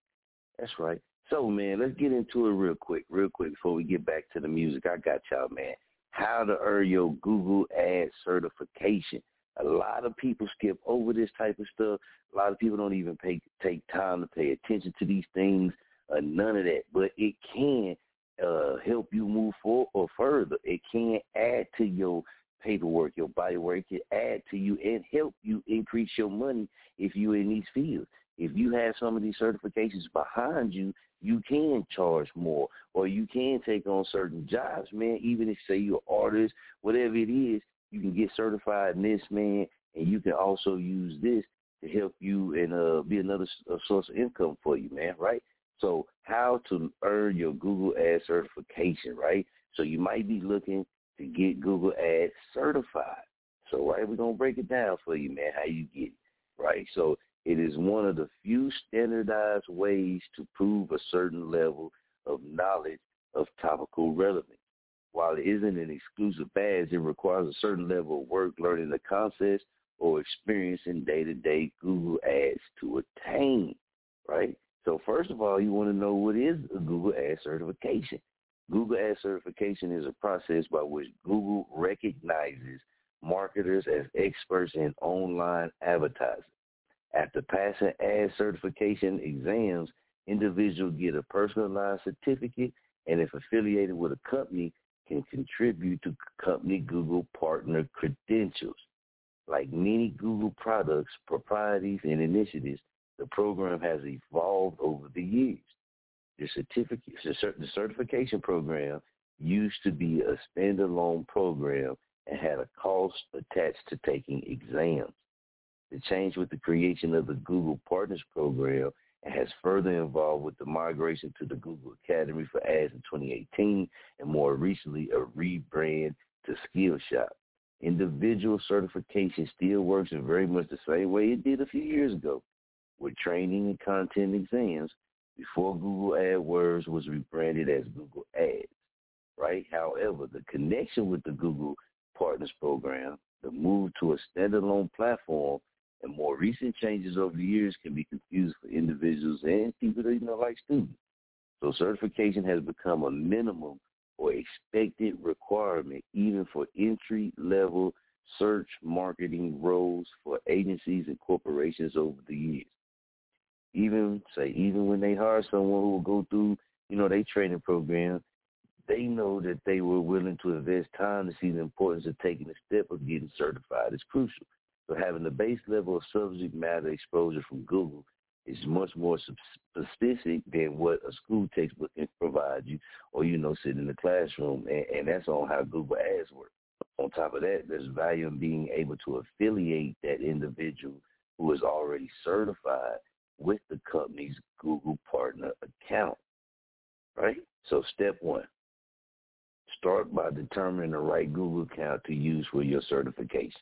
That's right. So, man, let's get into it real quick, real quick before we get back to the music. I got y'all, man. How to earn your Google Ad certification. A lot of people skip over this type of stuff. A lot of people don't even pay take time to pay attention to these things. Uh, none of that, but it can uh, help you move forward or further. It can add to your paperwork, your body work. It can add to you and help you increase your money if you're in these fields. If you have some of these certifications behind you, you can charge more or you can take on certain jobs, man. Even if say you're an artist, whatever it is, you can get certified in this, man, and you can also use this to help you and uh, be another source of income for you, man, right? So how to earn your Google Ads certification, right? So you might be looking to get Google Ads certified. So right, we're gonna break it down for you, man, how you get it, right? So it is one of the few standardized ways to prove a certain level of knowledge of topical relevance. While it isn't an exclusive badge, it requires a certain level of work learning the concepts or experiencing day-to-day Google Ads to attain, right? So first of all, you want to know what is a Google Ad certification. Google Ad certification is a process by which Google recognizes marketers as experts in online advertising. After passing ad certification exams, individuals get a personalized certificate and if affiliated with a company, can contribute to company Google partner credentials. Like many Google products, proprieties, and initiatives, the program has evolved over the years. The certificate, the certification program used to be a standalone program and had a cost attached to taking exams. The change with the creation of the Google Partners Program and has further involved with the migration to the Google Academy for Ads in 2018 and more recently a rebrand to Skillshop. Individual certification still works in very much the same way it did a few years ago with training and content exams before Google AdWords was rebranded as Google Ads, right? However, the connection with the Google Partners Program, the move to a standalone platform, and more recent changes over the years can be confused for individuals and people that you know like students. So certification has become a minimum or expected requirement even for entry level search marketing roles for agencies and corporations over the years. Even say even when they hire someone who will go through, you know, their training program, they know that they were willing to invest time to see the importance of taking the step of getting certified is crucial. So having the base level of subject matter exposure from Google is much more specific than what a school textbook can provide you or, you know, sit in the classroom. And, and that's on how Google Ads work. On top of that, there's value in being able to affiliate that individual who is already certified with the company's Google Partner account. Right? So step one, start by determining the right Google account to use for your certification.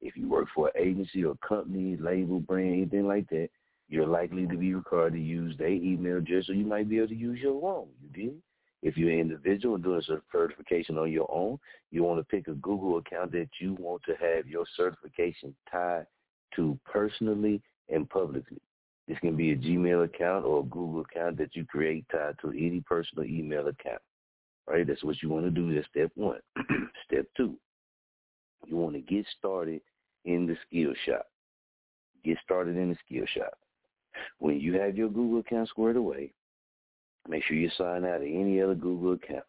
If you work for an agency or company, label, brand, anything like that, you're likely to be required to use their email address so you might be able to use your own. You did? If you're an individual and doing certification on your own, you want to pick a Google account that you want to have your certification tied to personally and publicly. This can be a Gmail account or a Google account that you create tied to any personal email account. Right? That's what you want to do. That's step one. step two, you want to get started in the skill shop. Get started in the skill shop. When you have your Google account squared away, make sure you sign out of any other Google accounts.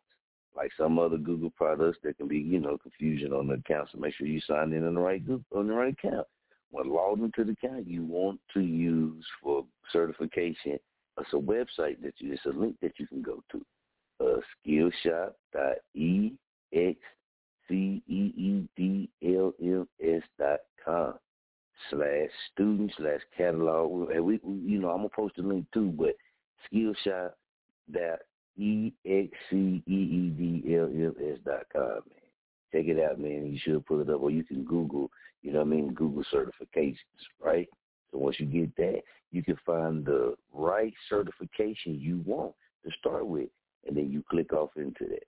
Like some other Google products, there can be, you know, confusion on the account. So make sure you sign in on the right Google, on the right account. When logged into the account, you want to use for certification. It's a website that you. It's a link that you can go to. Uh, skillshop.exceedlms dot com slash student slash catalog. And we, we, you know, I'm gonna post the link too, but Skillshop dot e x c e e d l m s dot com, man. Check it out, man. You should pull it up, or you can Google. You know what I mean? Google certifications, right? So once you get that, you can find the right certification you want to start with, and then you click off into that.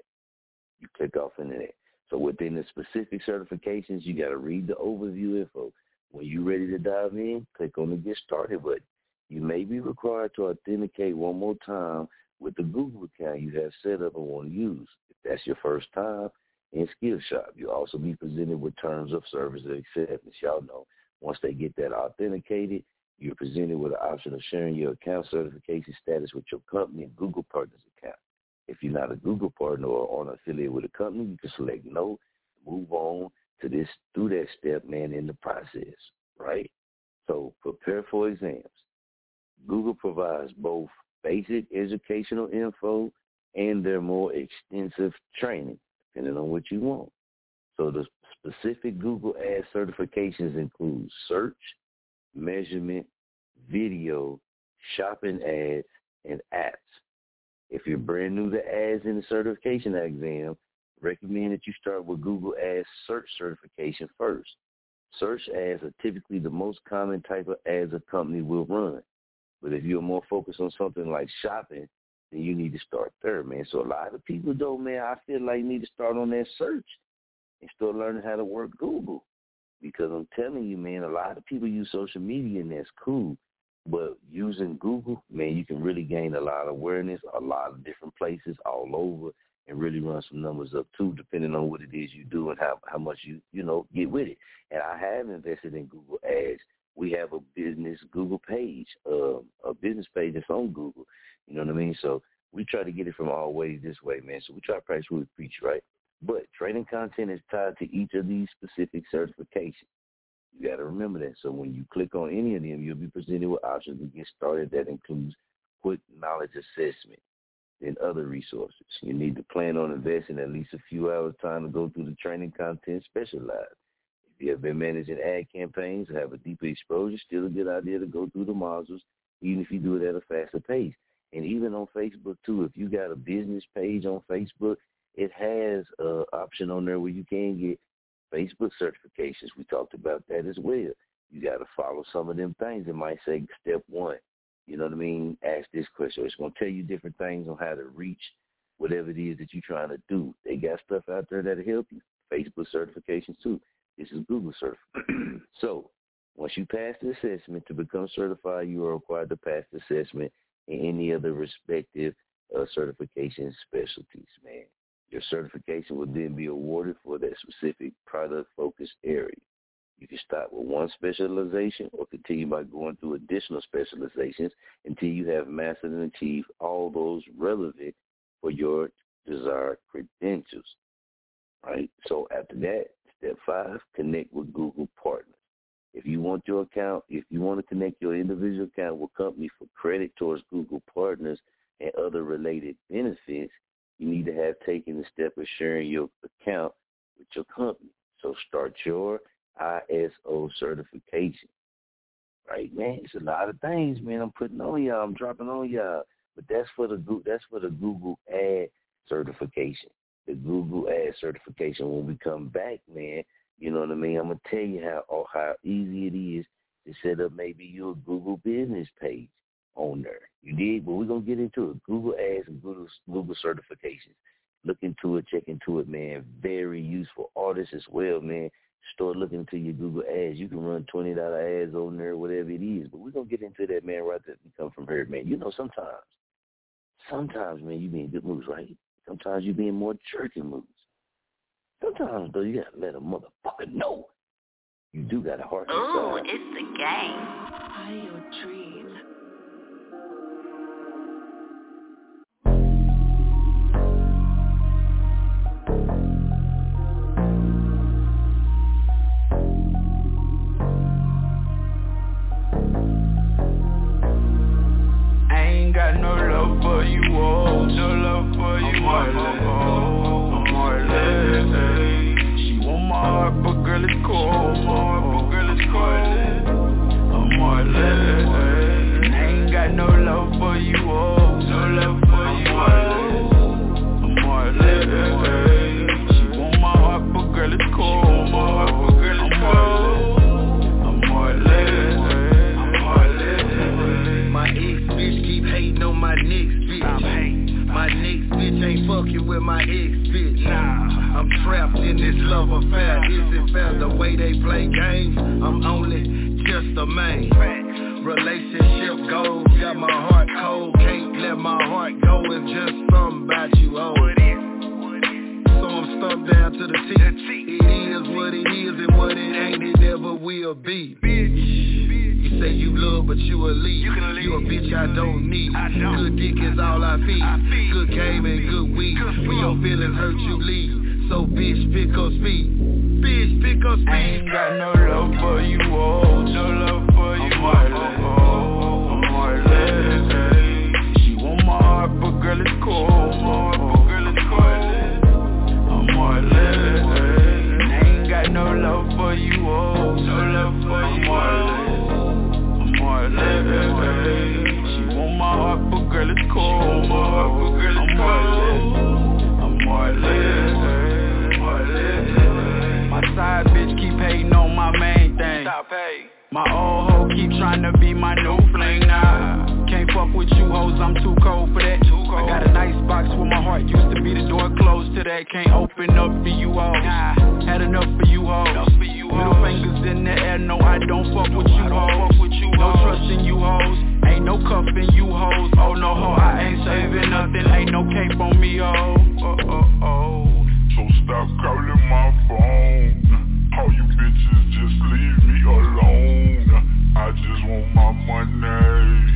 You click off into that. So within the specific certifications, you got to read the overview info. When you're ready to dive in, click on the Get Started button. You may be required to authenticate one more time with the Google account you have set up and want to use. If that's your first time in Skillshop, you'll also be presented with terms of service and acceptance. Y'all know once they get that authenticated, you're presented with the option of sharing your account certification status with your company and Google Partners account. If you're not a Google partner or on affiliate with a company, you can select no, move on to this through that step, man, in the process, right? So prepare for exams. Google provides both basic educational info and their more extensive training, depending on what you want. So the specific Google Ads certifications include search, measurement, video, shopping ads, and apps. If you're brand new to ads in the certification exam, recommend that you start with Google Ads search certification first. Search ads are typically the most common type of ads a company will run. But if you're more focused on something like shopping, then you need to start there, man. So a lot of people though, man, I feel like need to start on that search and start learning how to work Google. Because I'm telling you, man, a lot of people use social media and that's cool. But using Google, man, you can really gain a lot of awareness, a lot of different places all over and really run some numbers up too, depending on what it is you do and how how much you you know get with it. And I have invested in Google Ads. We have a business Google page, uh, a business page that's on Google. You know what I mean? So we try to get it from all ways this way, man. So we try to practice what we preach, right? But training content is tied to each of these specific certifications. You got to remember that. So when you click on any of them, you'll be presented with options to get started that includes quick knowledge assessment and other resources. You need to plan on investing at least a few hours time to go through the training content specialized. If you have been managing ad campaigns or have a deeper exposure, still a good idea to go through the modules, even if you do it at a faster pace. And even on Facebook too, if you got a business page on Facebook, it has an option on there where you can get Facebook certifications. We talked about that as well. You got to follow some of them things. It might say step one, you know what I mean? Ask this question. It's going to tell you different things on how to reach whatever it is that you're trying to do. They got stuff out there that'll help you. Facebook certifications too. This is Google certification. so once you pass the assessment to become certified, you are required to pass the assessment in any other respective uh, certification specialties, man. Your certification will then be awarded for that specific product focused area. You can start with one specialization or continue by going through additional specializations until you have mastered and achieved all those relevant for your desired credentials. Right? So after that, step five, connect with Google Partners. If you want your account, if you want to connect your individual account with company for credit towards Google Partners and other related benefits, you need to have taken the step of sharing your account with your company. So start your ISO certification, right, man? It's a lot of things, man. I'm putting on y'all. I'm dropping on y'all. But that's for the that's for the Google Ad certification. The Google Ad certification. When we come back, man, you know what I mean. I'm gonna tell you how how easy it is to set up maybe your Google business page on there. You did, but we're gonna get into it. Google Ads and Google Google certifications. Look into it, check into it, man. Very useful. Artists as well, man. Start looking into your Google ads. You can run twenty dollar ads on there, whatever it is. But we're gonna get into that, man, right there. We come from here, man. You know, sometimes, sometimes, man, you be in good moves, right? Sometimes you be in more jerky moods. Sometimes though, you gotta let a motherfucker know you do got a heart. Ooh, it's the game. High your dreams. Charlie trapped in this love affair Is it fair the way they play games? I'm only just a man Relationship goals got my heart cold Can't let my heart go if just something about you old So I'm stumped down to the teeth It is what it is and what it ain't it never will be you say you love, but you a leech. You, you a bitch I don't need. I don't. Good dick is all I feed. I feed. Good game and good weed. Good when your feelings hurt, you leave. So bitch, pick up speed. Bitch, pick up speed. I ain't got no love for you, oh, no love for you, I'm heartless. Oh, I'm heartless. She want my heart, but girl, it's cold. My heart, but girl, it's cold. I'm heartless. I ain't got no love for you, oh, no love for you, I'm heartless. I'm heartless. She want my heart, but girl, it's cold. My heart, but girl, it's cold. I'm heartless. focusing on my main thing. My old hoe keep trying to be my new fling now. Can't fuck with you hoes, I'm too cold for that. Too I got a nice box where my heart used to be. The door closed to that, can't open up for you all. Nah, had enough for you hoes. Middle fingers in the air, no I don't fuck with you hoes. No trusting you hoes, ain't no cuffing you hoes. Oh no ho, I ain't saving nothing, ain't no cape on me oh. oh, oh, oh. So stop calling my phone. All you bitches just leave me alone. I just want my money.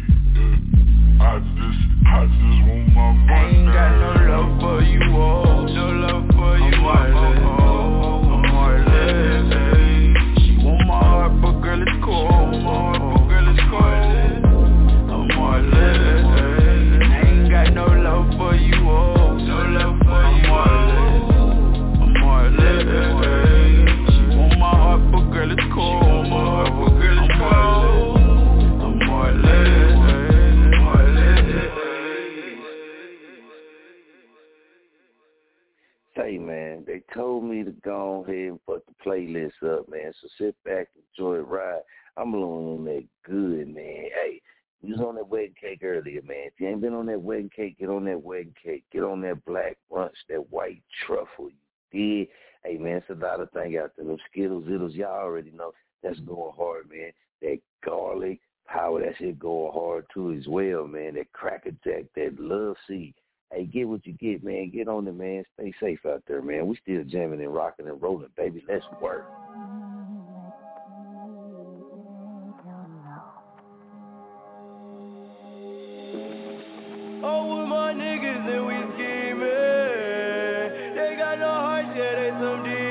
I just, I just want my money. I ain't got no love for you all. No love for you all. I'm heartless. She want my heart, but girl, it's cold. Oh, told me to go ahead and put the playlist up, man. So sit back, enjoy the ride. I'm blowing on that good, man. Hey, you was on that wedding cake earlier, man. If you ain't been on that wedding cake, get on that wedding cake. Get on that black brunch, that white truffle. You did. Hey, man, it's a lot of things out there. those Skittles, Zittles, y'all already know that's mm-hmm. going hard, man. That garlic power, that shit going hard, too, as well, man. That Cracker Jack, that love seed hey, get what you get, man. Get on it, man. Stay safe out there, man. We still jamming and rocking and rolling, baby. Let's work. Oh, with my niggas and we scheming. They got no heart, yeah, they some deep.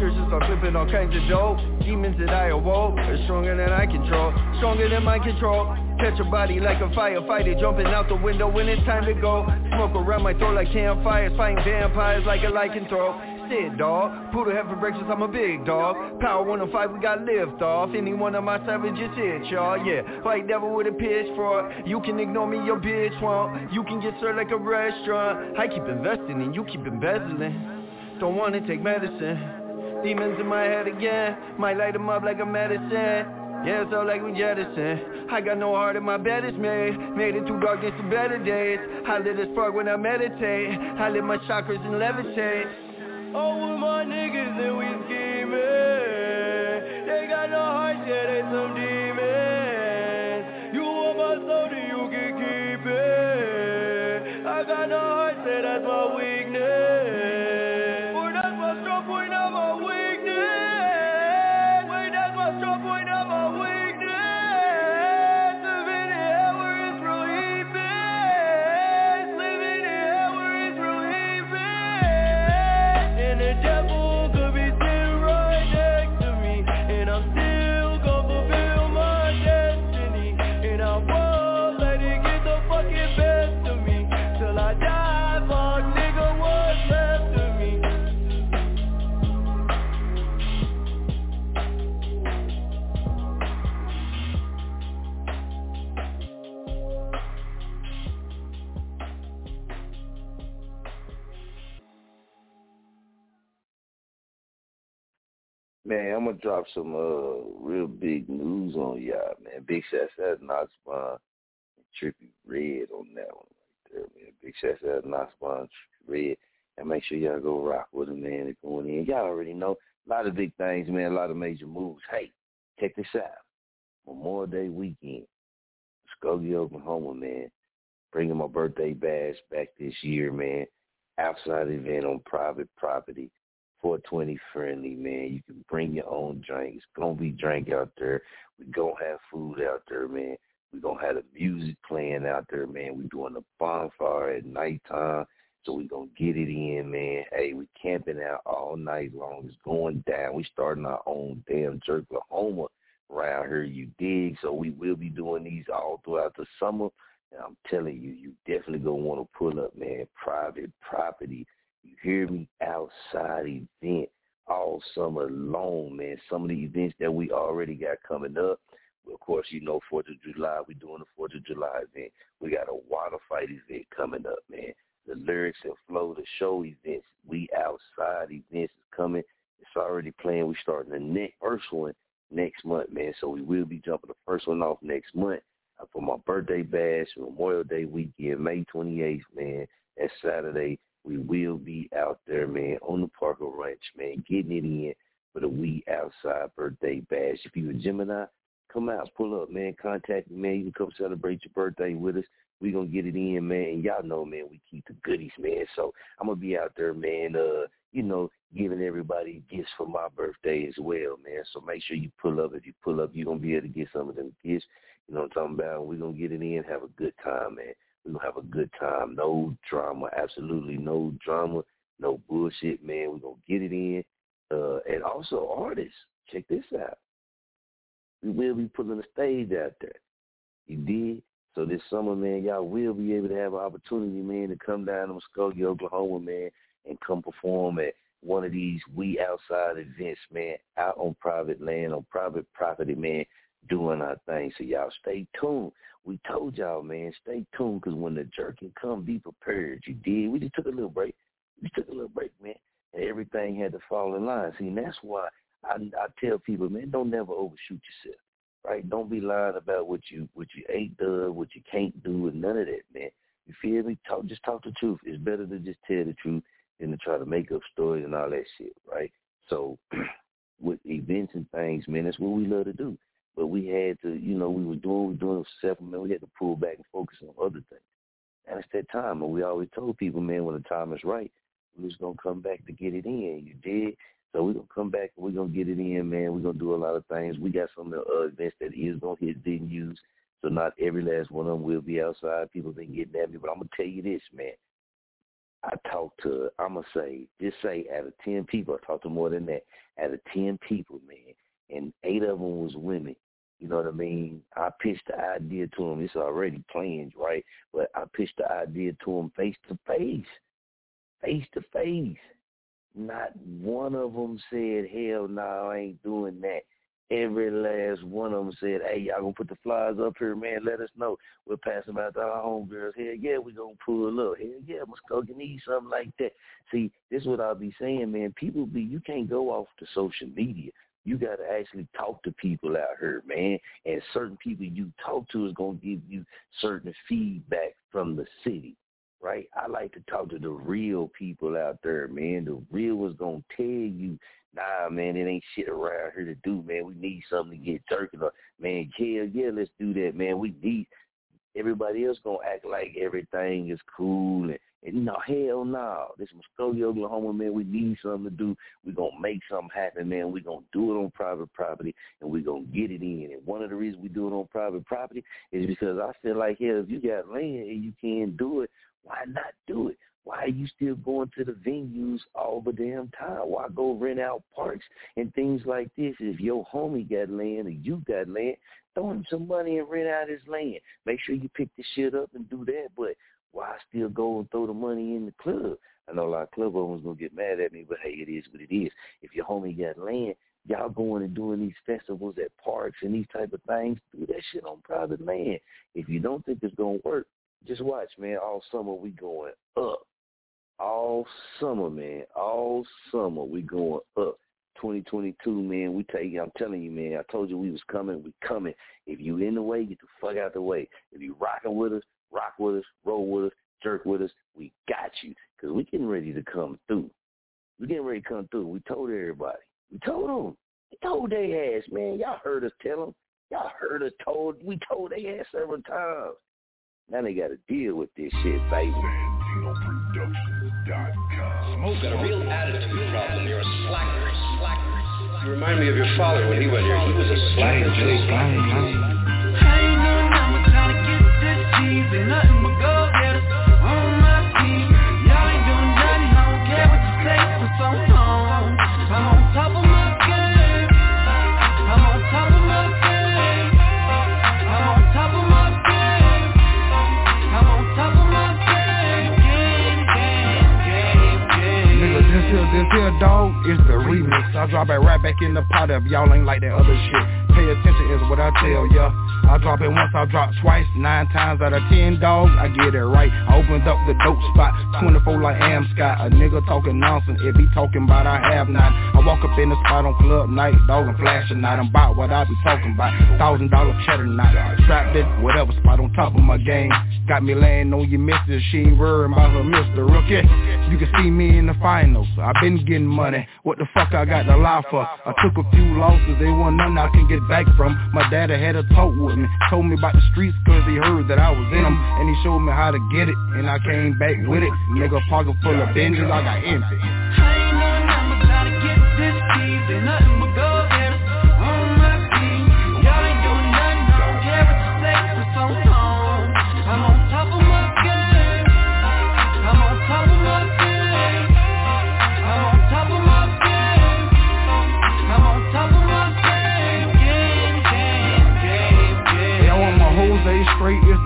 Wrote a prescription, start flipping all kinds of dope Demons that I awoke are stronger than I control Stronger than my control Catch a body like a firefighter Jumping out the window when it's time to go Smoke around my throat like campfires Fighting vampires like a lycanthrope Shit, dog. Poodle head for breakfast, I'm a big dog. Power 105, we got lift off. Any one of my savages hit, y'all. Yeah, white devil with a pitchfork. You can ignore me, your bitch won't. You can get served like a restaurant. I keep investing and you keep embezzling. Don't wanna take medicine. Demons in my head again. Might light them up like a medicine. Yeah, it's all like we jettison I got no heart and my bed is made Made it through darkness to better days I lit as spark when I meditate I lit my chakras and levitate oh, all with my niggas and we scheming. They got no heart, yeah, they some demons. Man, I'm gonna drop some uh real big news on y'all, man. Big shots Knox Bond and Trippie Redd on that one right there, man. Big shots Bond, Trippie Redd. And make sure y'all go rock with them, man. They're going in. Y'all already know. A lot of big things, man, a lot of major moves. Hey, check this out. Memorial Day weekend. Muskogee, Oklahoma, man. Bringing my birthday bash back this year, man. Outside event on private property. 420 friendly, man. You can bring your own drink. It's gonna be drink out there. We gonna have food out there, man. We gonna have the music playing out there, man. We doing the bonfire at nighttime, so we gonna get it in, man. Hey, we camping out all night long. It's going down. We starting our own damn Jerklahoma around here. You dig? So we will be doing these all throughout the summer. And I'm telling you, you definitely gonna want to pull up, man. Private property hear me? Outside event all summer long, man. Some of the events that we already got coming up. Of course, you know, 4th of July, we're doing the 4th of July event. We got a water fight event coming up, man. The lyrics and flow, the show events, we outside events is coming. It's already playing. We're starting the next first one next month, man. So we will be jumping the first one off next month uh, for my birthday bash, Memorial Day weekend, May 28th, man. That's Saturday. We will be out there, man, on the Parker Ranch, man, getting it in for the We Outside birthday bash. If you're a Gemini, come out, pull up, man. Contact me, man. You can come celebrate your birthday with us. We gonna get it in, man. And y'all know, man, we keep the goodies, man. So I'm gonna be out there, man. Uh, you know, giving everybody gifts for my birthday as well, man. So make sure you pull up. If you pull up, you're gonna be able to get some of them gifts. You know what I'm talking about? We're gonna get it in, have a good time, man. We're gonna have a good time. No drama. Absolutely no drama. No bullshit, man. We're gonna get it in. Uh, and also artists, check this out. We will be putting a stage out there. You did? So this summer, man, y'all will be able to have an opportunity, man, to come down to Muskogee, Oklahoma, man, and come perform at one of these We Outside events, man, out on private land, on private property, man, doing our thing. So y'all stay tuned. We told y'all, man, stay tuned because when the jerking come, be prepared. You did. We just took a little break. We took a little break, man, and everything had to fall in line. See, and that's why I, I tell people, man, don't never overshoot yourself, right? Don't be lying about what you what you ain't done, what you can't do, and none of that, man. You feel me? Talk, just talk the truth. It's better to just tell the truth than to try to make up stories and all that shit, right? So, with events and things, man, that's what we love to do. But we had to, you know, we were doing, we were doing settlement. We had to pull back and focus on other things. And it's that time. And we always told people, man, when the time is right, we're just gonna come back to get it in. You did. So we're gonna come back and we're gonna get it in, man. We're gonna do a lot of things. We got some uh, events that is gonna hit venues. So not every last one of them will be outside. People been getting at me, but I'm gonna tell you this, man. I talked to, I'm going to say, just say out of 10 people, I talked to more than that. Out of 10 people, man, and eight of them was women. You know what I mean? I pitched the idea to them. It's already planned, right? But I pitched the idea to them face to face, face to face. Not one of them said, hell no, I ain't doing that. Every last one of them said, hey, y'all gonna put the flyers up here, man. Let us know. We'll pass them out to our homegirls. Hell yeah, we gonna pull up. Hell yeah, Muskogee need something like that. See, this is what I'll be saying, man. People be, you can't go off the social media. You got to actually talk to people out here, man. And certain people you talk to is going to give you certain feedback from the city, right? I like to talk to the real people out there, man. The real is going to tell you, nah, man, it ain't shit around here to do, man. We need something to get jerking on. Man, yeah, yeah, let's do that, man. We need, everybody else going to act like everything is cool and no, hell no. This Muskogee, Oklahoma, man, we need something to do. We're going to make something happen, man. We're going to do it on private property, and we're going to get it in. And one of the reasons we do it on private property is because I feel like, hell, if you got land and you can't do it, why not do it? Why are you still going to the venues all the damn time? Why go rent out parks and things like this? If your homie got land or you got land, throw him some money and rent out his land. Make sure you pick the shit up and do that. But why I still go and throw the money in the club? I know a lot of club owners gonna get mad at me, but hey, it is what it is. If your homie got land, y'all going and doing these festivals at parks and these type of things, do that shit on private land. If you don't think it's gonna work, just watch, man. All summer we going up. All summer, man. All summer we going up. 2022, man. We take. I'm telling you, man. I told you we was coming. We coming. If you in the way, get the fuck out the way. If you rocking with us, rock with us, roll with us, jerk with us. We got you because we getting ready to come through. We getting ready to come through. We told everybody. We told them. We told they ass, man. Y'all heard us tell them. Y'all heard us told. We told they ass several times. Now they got to deal with this shit, baby. Smoke got a real attitude problem. You're a slacker. slacker. You remind me of your father when he went here. He was a slacker. This here, dog, is the remix. I drop it right back in the pot if y'all ain't like that other shit. Pay attention is what I tell ya. I drop it once, I drop twice. Nine times out of ten, dog, I get it right. I opened up the dope spot. 24 like Am Scott. A nigga talking nonsense, if he talking about I have not. I walk up in the spot on club night Dog, I'm flashing night I'm about what I be talking about. Thousand dollar cheddar knot. Strapped it, whatever spot on top of my game. Got me laying on your missus She ain't worried about her mister Rookie, you can see me in the finals. I been getting money. What the fuck I got to lie for? I took a few losses They want nothing I can get back from. My daddy had a talk with me. Told me about the streets cause he heard that I was in them And he showed me how to get it. And I came back with it. Nigga pocket full of binges, I got empty. I ain't no number, gotta get this cheese nothing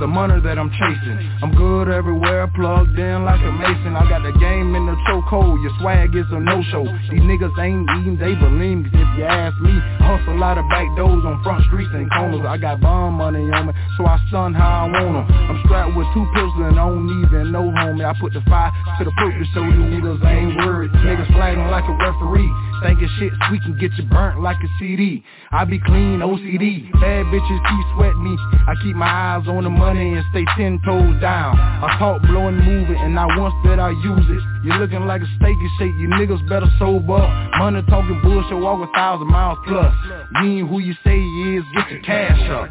the money that I'm chasing. I'm good everywhere, plugged in like a mason. I got the game in the chokehold, your swag is a no-show. These niggas ain't eating, they believe me. If you ask me, I hustle lot of back doors on front streets and corners. I got bomb money on me, so I stun how I want them. I'm strapped with two pistols and I don't even know homie. I put the fire to the purpose so you niggas ain't worried. Niggas flagging like a referee. Thinking shit we can get you burnt like a CD. I be clean, OCD. Bad bitches keep sweating me. I keep my eyes on the money and stay ten toes down. I talk blowing moving and not once that I use it. You looking like a steak and shake, you niggas better sober up. Money talking bullshit, walk a thousand miles plus. Ain't who you say you is, get your cash up.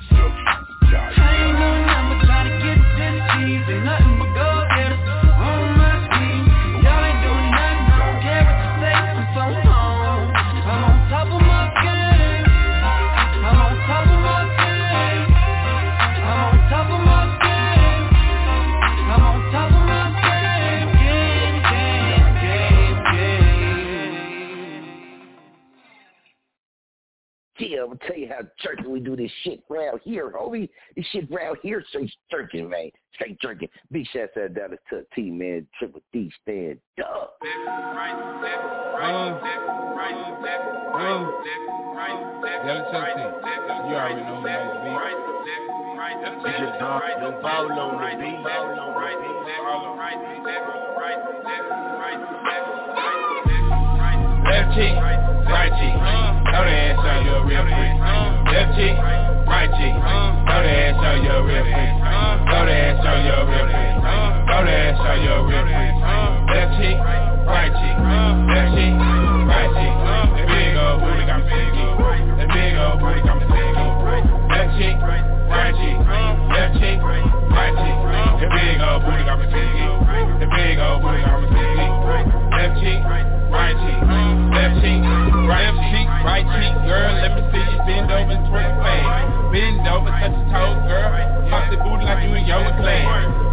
Yeah, I'm gonna tell you how jerky we do this shit round here, homie. This shit round here straight jerking, man. Straight jerking. Big shout out Dallas Chuck T, man. Triple D stand up. Left cheek, right cheek. Throw the ass on you real quick. Left cheek, right cheek. Throw the ass on you real quick. Throw the ass on you real quick. Throw the ass on you real quick. Left cheek, right cheek. Left cheek, right cheek. That big old booty got me thinking. That big old booty got me thinking. Left cheek, right cheek. Left cheek, right cheek. That big old booty got me thinking. That big old booty got me thinking. Left cheek, right cheek. Left cheek, right cheek, right cheek, girl. Let me see you bend over and twerk fast. Bend over, touch your toes, girl. Pop the booty like you in yoga class.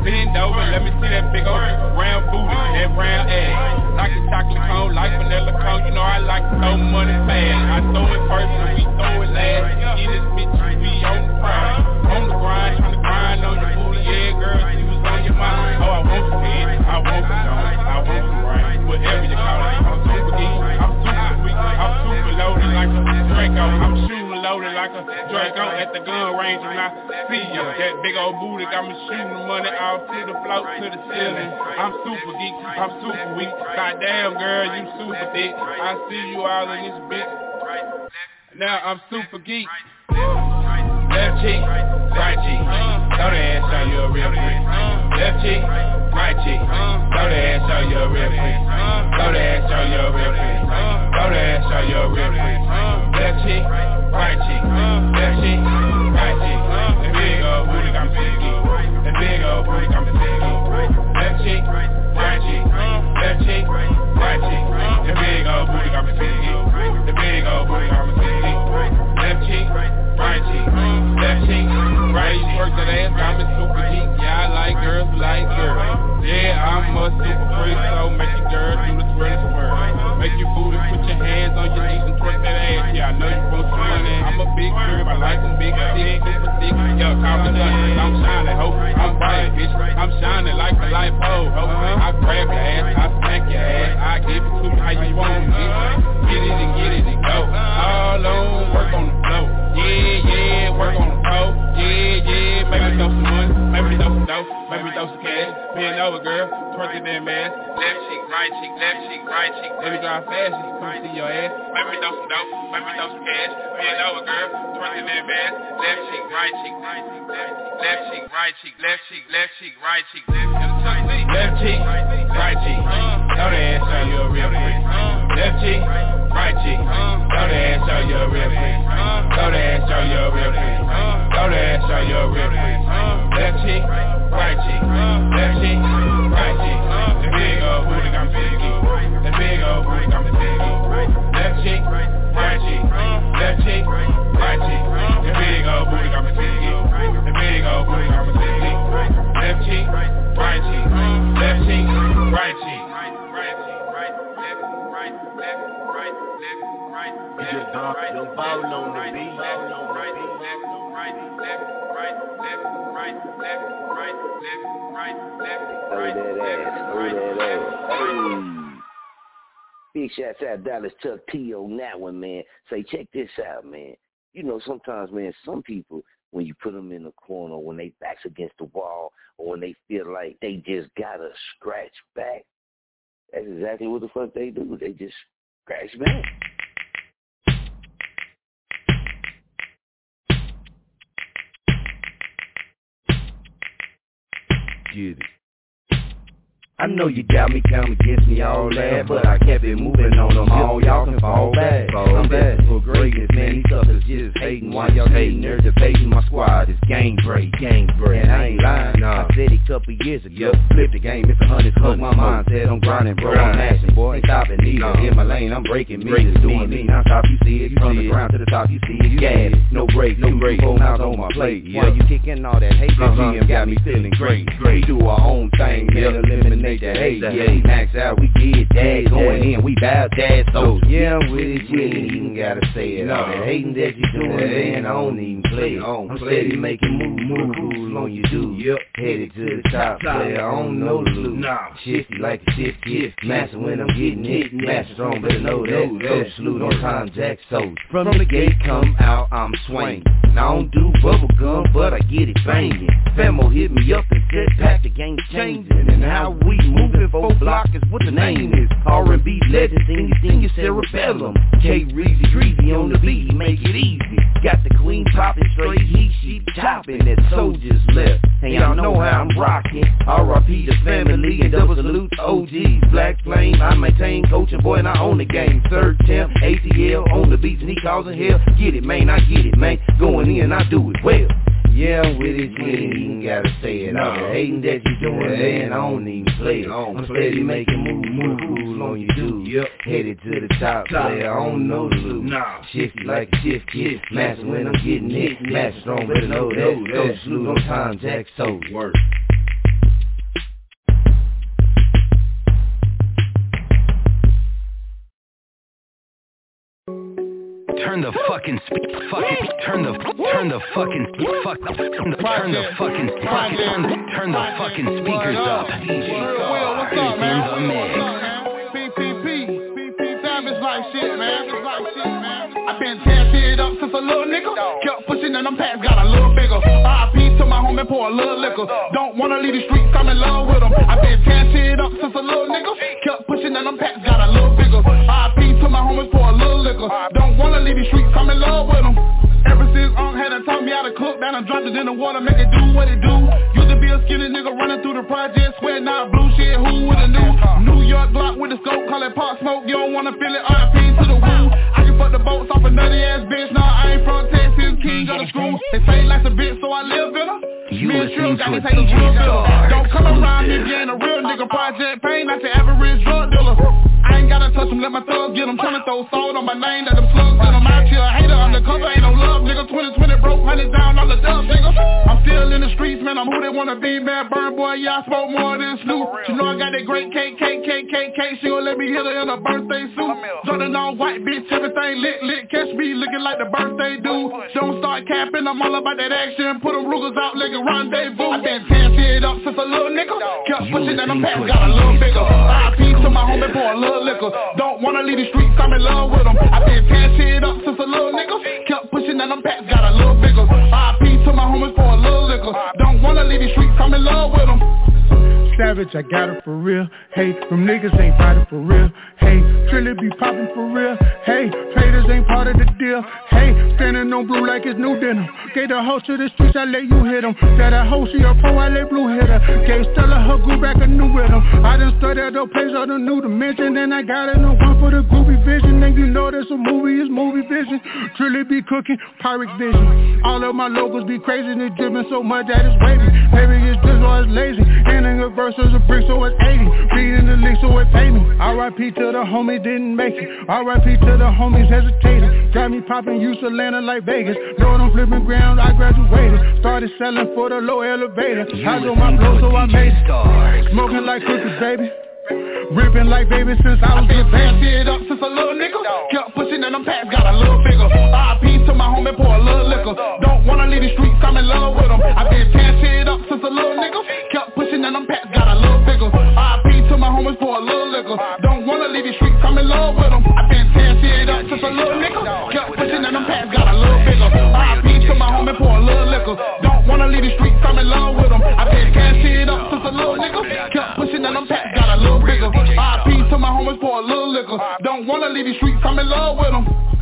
Bend over, let me see that big old round booty, that round ass. Like a chocolate cone, like vanilla cone. You know I like to throw money fast. I throw it first and we throw it last. Get this bitch, we on the grind, on the grind, trying to grind on your booty, yeah, girl. She was on your mind. Oh, I want you head, I want you I want you right, whatever you call it. I'm super geek, I'm super weak, I'm super loaded like a Draco. I'm shooting loaded like a Draco at the gun range and I see you. That big old booty got me shooting money off to the float to the ceiling. I'm super geek, I'm super weak. Goddamn girl, you super thick. I see you all in this bitch. Now I'm super geek. Left cheek, right cheek. Throw the ass on you a real quick. Left cheek, right cheek. Throw the ass on you a real quick. Throw the ass on you a real quick. Throw the ass on you a real quick. Left cheek, right cheek. Left cheek, right cheek. The big old booty got me thinking. The big old booty got me thinking. Left cheek, right cheek. Left cheek, right cheek. The big old booty got me thinking. The big old booty got me thinking. Left cheek, right cheek. Left cheek, right cheek. Work that ass, got me super geek. Yeah, I like girls, like girls. Yeah, I'm a super freak, so make your girl do the twirl swerve. Make your booty, put your hands on your knees and twerk that ass. Yeah, I know you want some money. I'm a big girl, I like them big thick, super thick. Yo, call me done, I'm shining, ho. I'm bright, bitch. I'm shining like a light pole, ho. I grab your ass, I smack your ass, I give it to me how you want it. Get it and get it and go. All on, work on the flow. Yeah, yeah, work on the flow. Yeah, yeah, yeah. maybe throw some money, maybe throw some dough, maybe throw some cash. Bend over, girl, twerk it that ass. Left cheek, right cheek, left cheek, right cheek. Let me drive fast, just come see your ass. Maybe throw some dough, maybe throw some cash. Bend over, girl, twerk it that ass. Left cheek, right cheek, right cheek, left cheek, right cheek, left cheek, left cheek, right cheek, left cheek, right cheek. Throw the ass on you real quick. Uh. Left cheek, right cheek. Throw the ass on you real quick. Throw the ass on you real quick. Throw the ass on you real quick. Left cheek, right cheek. Left cheek, right cheek. The big old booty got me thinking. The big old booty got me thinking. Left cheek, right cheek. Left cheek, right cheek. The big old booty got me thinking. The big old booty got me thinking. Left cheek, right cheek, Big shout out Dallas Chuck T on that one, man. Say, check this out, man. You know, sometimes, man, some people, when you put them in the corner, when they backs against the wall, or when they feel like they just gotta scratch back, that's exactly what the fuck they do. They just scratch back. Get it. I know you got me come against me all that, but I kept it moving on them all. Y'all can fall back. I'm back for greatness, man. These suckers just hating while y'all hating. They're debating my squad. It's game break, game break. And I ain't lying. Nah. I said it a couple years ago. Flip the game, it's a hundred hook. My mind said I'm grinding, bro. I'm mashing, boy. Ain't stopping either. In my lane, I'm breaking me. Just doing me. Non stop, you see it. From the ground to the top, you see it. Gas, no break, no break. Four miles on my plate. While you kicking all that hate, uh-huh. GM got me feeling great. We do our own thing, man. Eliminate make the hate. Yeah, we max out, we get that. Going in, we bout that. So yeah, I'm with it, you ain't even gotta say it. All that hating that you doing, man, I don't even play it. I'm steady making move, move, moves on you do. Yep, headed to the top, player. I don't know the loot. Nah, shifty like a shift, yeah. Master when I'm getting hit, master strong, better know that. Coach salute on time, Jack Soul. From the gate come out, I'm swinging. I don't do bubble gum, but I get it banging. Famo hit me up and said, Pack the game changing. And how we moving, four block is what the name is. R&B legend, sing sing your cerebellum. K Reezy Dreezy on the beat, make it easy. Got the queen popping straight heat, she chopping that soldiers left. And y'all know how I'm rocking. R.I.P. the family and double salute OGs. Black Flame, I maintain coaching boy and I own the game. Third temp, ATL on the beats and he causing hell. Get it, man, I get it, man. Going in, I do it well. Yeah, I'm with it, you ain't even gotta say it. All the hating that you doing, man, I don't even play it. I'm steady making move, move, moves on you do. Yep, headed to the top, player, I don't know the loot. Nah, shifty like a shift kid, master when I'm getting hit, master strong, better know that. Go salute on time, Jack Soul. Work. Turn the fucking fucking turn the turn the fucking fuck turn the turn the fucking fucking turn the, turn the fucking speakers up. DJ Star is in the mix. PPP, PP Savage like shit, man. I been shit up since a little nigga. Kept pushing and them pants got a little bigger. RIP to my homie, pour a little liquor. Don't wanna leave the streets, I'm in love with them. I been shit up since a little nigga. Kept pushing and them pants Don't leave the streets, I'm in love with them. Ever since Unc had to taught me how to cook, then I dropped it in the water, make it do what it do. Used to be a skinny nigga running through the project, sweating out blue shit, who would've knew? New York Glock with the scope, call it pop smoke, you don't wanna feel it, RIP to the woo. I can fuck the boats off a nutty ass bitch, nah, I ain't from Texas, king of the screw. They say life's a bitch, so I live in her. You Me and Trill got to to a take a DJ real Don't come around me being a real nigga, Project Pain, not your average drug dealer. I ain't gotta touch them, let my thugs get them, tryna throw salt on my name, let them slugs get them. Out here, hater undercover, ain't no love, nigga, 2020 broke, hundred down on the dub, nigga. I'm still in the streets, man, I'm who they wanna be, man, burn boy, yeah, I smoke more than Snoop. You know I got that great cake, cake, cake, cake, cake, she gon' let me hit her in a birthday suit. Jordan on white bitch, everything lit, lit, catch me looking like the birthday dude. Don't start capping, I'm all about that action, put them Rugers out like a rendezvous. I been tearing shit up since a little nigga, kept pushing and them pants got a little bigger. RIP to my homie for a little liquor, don't wanna leave the streets, I'm in love with them. I been tearing shit up since a little nigga, kept pushing and them pants got a little bigger. RIP to my homies for a little liquor, don't wanna leave the streets, I'm in love with them. Savage, I got it for real. Hey, them niggas ain't fighting for real. Hey, Trilly be popping for real. Hey, traders ain't part of the deal. Hey, standing on blue like it's new denim. Gave the host to the streets, I let you hit 'em. That a host, she a pro, I let blue hit her. Gave Stella her group back a new rhythm. I done studied the place of the new dimension. Then I got it on one for the groovy vision. And you know that's a movie, it's movie vision. Trilly be cooking, pirate vision. All of my locals be crazy, they dripping so much that it's wavy. Maybe it's just or it's lazy. And in verse is a brick, so it's 80. Reading the leak, so it pay me. R.I.P. to the homie didn't make it. R.I.P. to the homies hesitating. Got me popping, used to landing like Vegas. Lord, I'm flipping ground, I graduated. Started selling for the low elevator. I do my flow, so I made it. Smoking like cookies, baby. Ripping like baby since I was a Tearing shit up since a little nigga, kept pushing and them pants got a little bigger. RIP to my homie pour a little liquor, don't wanna leave the streets, I'm in love with them. I been shit up since a little nigga, kept pushing and them pants got a little bigger. Homies pour a little liquor, don't wanna leave the streets, I'm in love with them. I been tearing shit up since a little nigga, kept pushing and them pants got a little bigger. RIP to my homie pour a little liquor, don't wanna leave the streets, I'm in love with them. I been tearing up since a little nigga, kept pushing and them pants got a little bigger. RIP to my homies pour a little liquor, don't wanna leave the streets, I'm in love with them.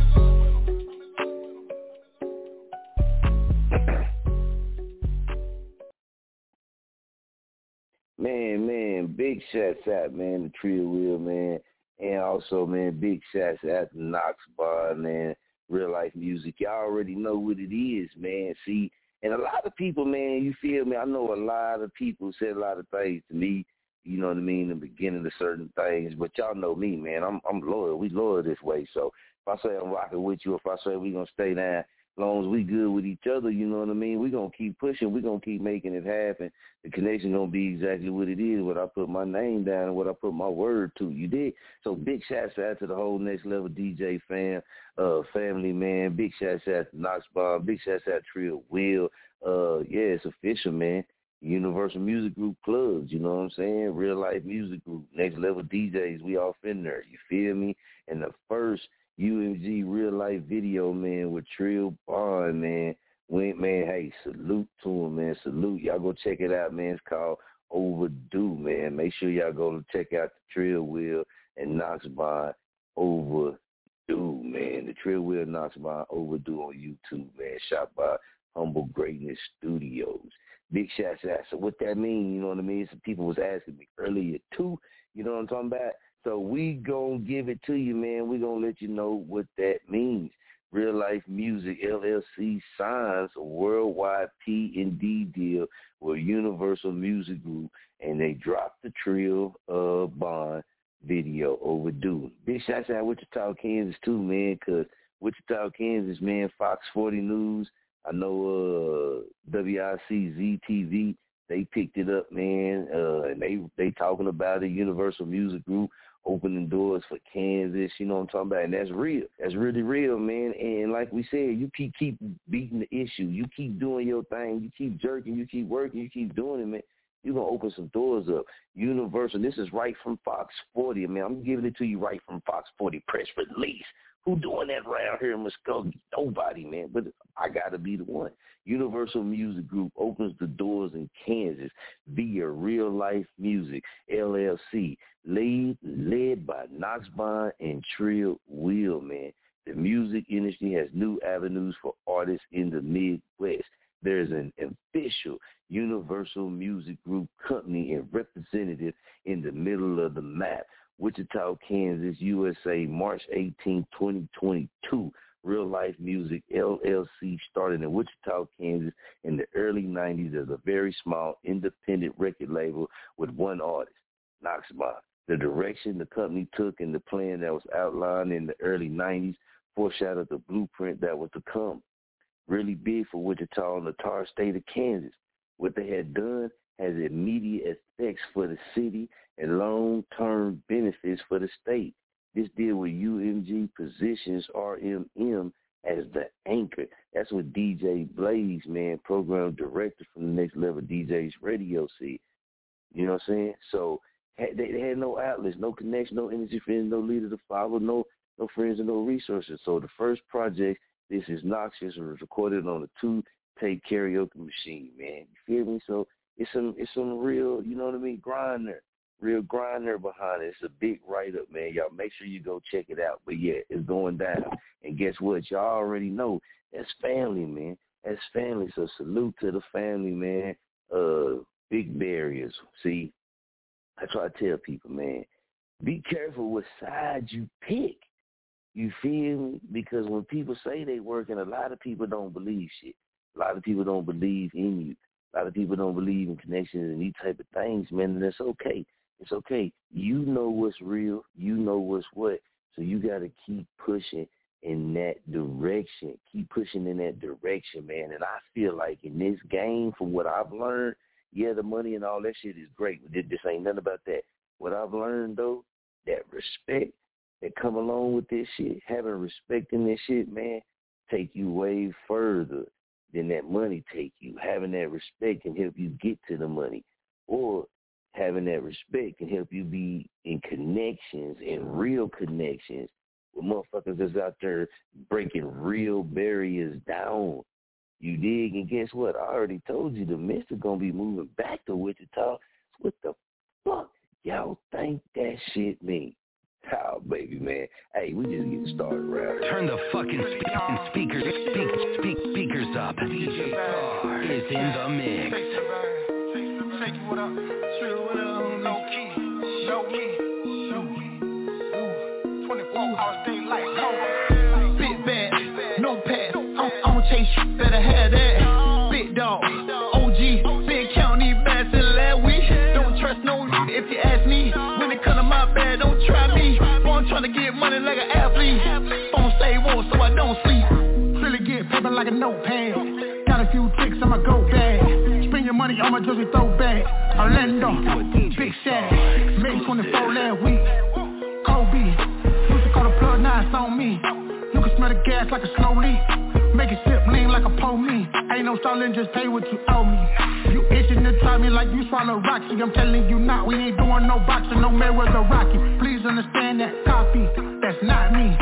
Man, man, big shots out, man, to Trio Wheel, man. And also, man, big shots out to Knox Bond, man, real life music. Y'all already know what it is, man. See, and a lot of people, man, you feel me? I know a lot of people said a lot of things to me, you know what I mean, in the beginning of certain things, but y'all know me, man. I'm I'm loyal. We loyal this way. So if I say I'm rocking with you, if I say we gonna stay down, long as we good with each other, you know what I mean? We're going to keep pushing. We're going to keep making it happen. The connection going to be exactly what it is, what I put my name down and what I put my word to. You did? So big shouts out to the whole Next Level DJ fam, uh, family, man. Big shouts out to Knox Bond. Big shouts out to Trill Will. Uh, yeah, it's official, man. Universal Music Group clubs, you know what I'm saying? Real life music group, next level DJs, we off in there. You feel me? And the first UMG real life video, man, with Trill Bond, man. Went, man, hey, salute to him, man. Salute. Y'all go check it out, man. It's called Overdue, man. Make sure y'all go to check out the Trill Wheel and Knox Bond Overdue, man. The Trill Wheel Knox Bond Overdue on YouTube, man. Shot by Humble Greatness Studios. Big shots out. So what that mean, you know what I mean? Some people was asking me earlier too, you know what I'm talking about? So we gonna give it to you, man. We gonna let you know what that means. Real Life Music LLC signs a worldwide P and D deal with Universal Music Group, and they dropped the Trill of Bond video overdue. Big shots out Wichita, Kansas too, man, because Wichita, Kansas, man, Fox 40 News. I know uh, WICZ TV they picked it up, man, uh, and they they talking about it. Universal Music Group opening doors for Kansas. You know what I'm talking about, and that's real. That's really real, man. And like we said, you keep keep beating the issue. You keep doing your thing. You keep jerking. You keep working. You keep doing it, man. You're gonna open some doors up. Universal. This is right from Fox 40, man. I'm giving it to you right from Fox 40 press release. Who doing that around here in Muskogee? Nobody, man. But I gotta be the one. Universal Music Group opens the doors in Kansas via Real Life Music LLC, led led by Knox Bond and Trill Wheel, man. The music industry has new avenues for artists in the Midwest. There's an official Universal Music Group company and representative in the middle of the map. Wichita, Kansas, USA, March 18, 2022. Real Life Music LLC started in Wichita, Kansas in the early 90s as a very small independent record label with one artist, Knox The direction the company took and the plan that was outlined in the early 90s foreshadowed the blueprint that was to come. Really big for Wichita and the tar state of Kansas. What they had done has immediate effects for the city and long-term benefits for the state. This deal with UMG positions RMM as the anchor. That's what DJ Blaze, man, program director from the Next Level DJs Radio see. You know what I'm saying? So they, had no outlets, no connection, no energy friends, no leader to follow, no no friends and no resources. So the first project, this is Noxious, was recorded on a two-tape karaoke machine, man. You feel me? So it's some it's some real, you know what I mean, grinder. Real grinder behind it. It's a big write up, man. Y'all make sure you go check it out. But yeah, it's going down. And guess what? Y'all already know that's family, man. That's family. So salute to the family, man. Uh big barriers. See, I try to tell people, man, be careful what side you pick. You feel me? Because when people say they working, a lot of people don't believe shit. A lot of people don't believe in you. A lot of people don't believe in connections and these type of things, man, and that's okay. It's okay. You know what's real. You know what's what. So you got to keep pushing in that direction. Keep pushing in that direction, man. And I feel like in this game, from what I've learned, yeah, the money and all that shit is great. But this ain't nothing about that. What I've learned though, that respect that come along with this shit, having respect in this shit, man, take you way further than that money take you. Having that respect can help you get to the money. Or having that respect can help you be in connections and real connections with motherfuckers that's out there breaking real barriers down. You dig? And guess what? I already told you the Mist is gonna be moving back to Wichita. What the fuck y'all think that shit mean? Oh, baby, man. Hey, we just getting started right Turn the fucking spe- speakers, speak, speak, speakers up. DJ Star is in the mix. Shake what up, chill with a low key, show me, show me. 24 hours daylight, no. Big bad, no pass, I'm, I'm chase, better have money like an athlete. Phone say won't, so I don't sleep. Really get paper like a notepad. Got a few tricks on my go bag. Spend your money on my jersey throwback. Orlando, Big Shaq. May 24 last week. Kobe. Used to call the plug, it's on me. You can smell the gas like a slow leak. Make it sip lean like a pole me. Ain't no stalling, just pay what you owe me. You itching to me like you swallow Roxy. I'm telling you not. We ain't doing no boxing, no Mayweather Rocky. Please understand that copy. That's not me.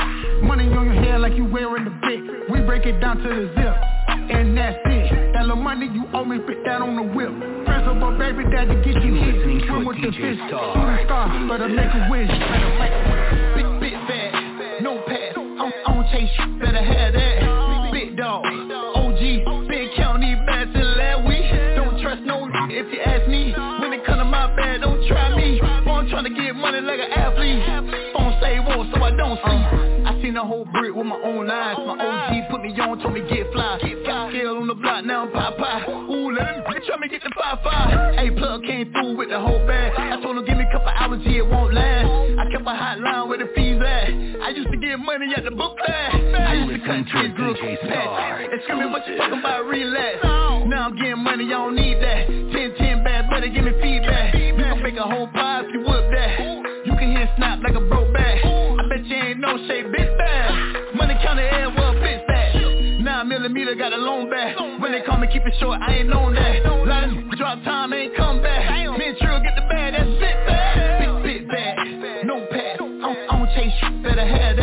Money on your head like you wearing the bit. We break it down to the zip. And that's it. That little money you owe me, put that on the whip. Principal baby daddy get you hit. Swim with the fish. Shooting star, better make a wish. Big, big bag, no pass. I don't chase you, better have that. Big dog, whole brick with my own eyes. My OG put me on, told me get fly. Got scale on the block, now I'm pop pie. Ooh, let him try me get the five five. Hey, plug came through with the whole bag. I told him give me a couple hours, yeah, it won't last. I kept a hotline where the fees at. I used to get money at the book bag. I used to cut kids girls pack. And screaming what you talking about, relax. Now I'm getting money, I don't need that. 10, 10 bad, better give me feedback. You can make a whole pie if you whip that. You can hear snap like a broke back. No shape, bitch bad. Money counter air, well, bitch fat. Nine millimeter got a loan back. When they call me, keep it short, I ain't known that. Of drop time, ain't come back. Me and Trill get the bag, that's bit bad. Big, big bag, no pass. I don't, I don't chase you, better have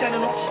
the rock shot, tell the no.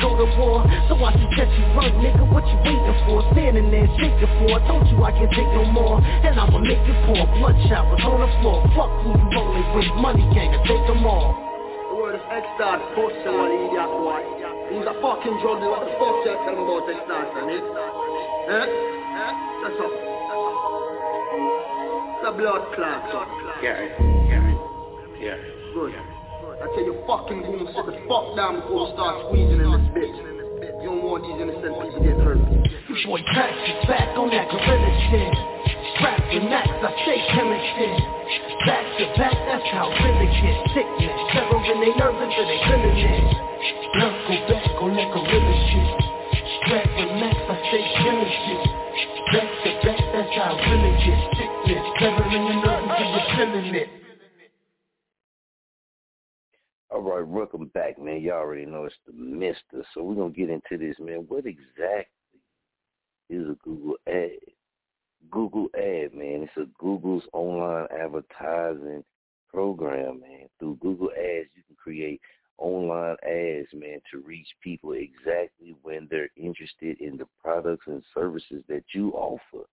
Go to war. So I suggest you run, nigga. What you waiting for? Standing there shaking for. I told you I can't take no more, and I'ma make you pour blood showers on the floor. Fuck who you rolling with, money gang, and take them all. The word is X-Dot, post idiot boy. He's a fucking drug dealer. What the fuck you tell him about X-Dot, son, eh? Eh? Eh? That's all. The blood clot. Yeah, yeah, yeah. Good. I tell you fucking goon, sit the fuck down before we start squeezing in this bitch. You don't want these innocent people get hurt. Your boy Trax is back on that gorilla shit. Strapped to max, I stay killing shit. Back to back, that's how really get sickness. When they nervous or they feeling it. Let's go back on that gorilla shit. Strapped to max, I stay killing shit. Back to back, that's how really get sickness. When they nervous or they feeling it. All right, welcome back, man. Y'all already know it's the Mister, so we're gonna get into this, man. What exactly is a Google ad? Google ad, man. It's a Google's online advertising program, man. Through Google Ads, you can create online ads, man, to reach people exactly when they're interested in the products and services that you offer.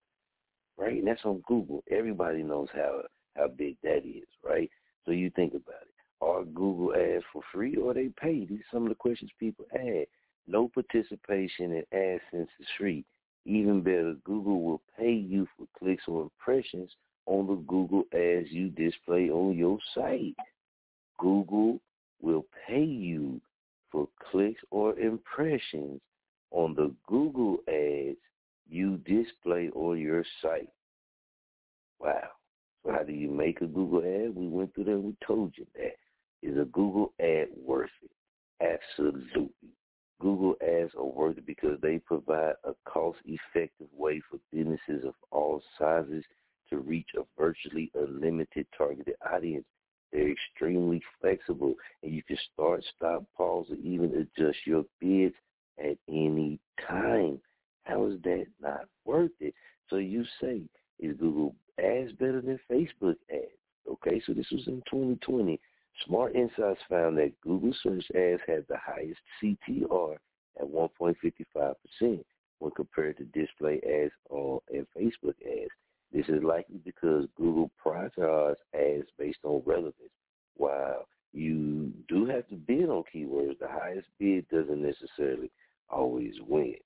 Right? And that's on Google. Everybody knows how how big that is, right? So you think about it. Are Google ads for free or they pay. These are some of the questions people ask. No participation in AdSense is free. Even better, Google will pay you for clicks or impressions on the Google ads you display on your site. Google will pay you for clicks or impressions on the Google ads you display on your site. Wow. So how do you make a Google ad? We went through that we told you that. Is a Google ad worth it? Absolutely. Google ads are worth it because they provide a cost-effective way for businesses of all sizes to reach a virtually unlimited targeted audience. They're extremely flexible, and you can start, stop, pause, or even adjust your bids at any time. How is that not worth it? So you say, is Google ads better than Facebook ads? Okay, so this was in 2020. Smart Insights found that Google search ads had the highest CTR at 1.55% when compared to display ads on and Facebook ads. This is likely because Google prioritizes ads based on relevance. While you do have to bid on keywords, the highest bid doesn't necessarily always win,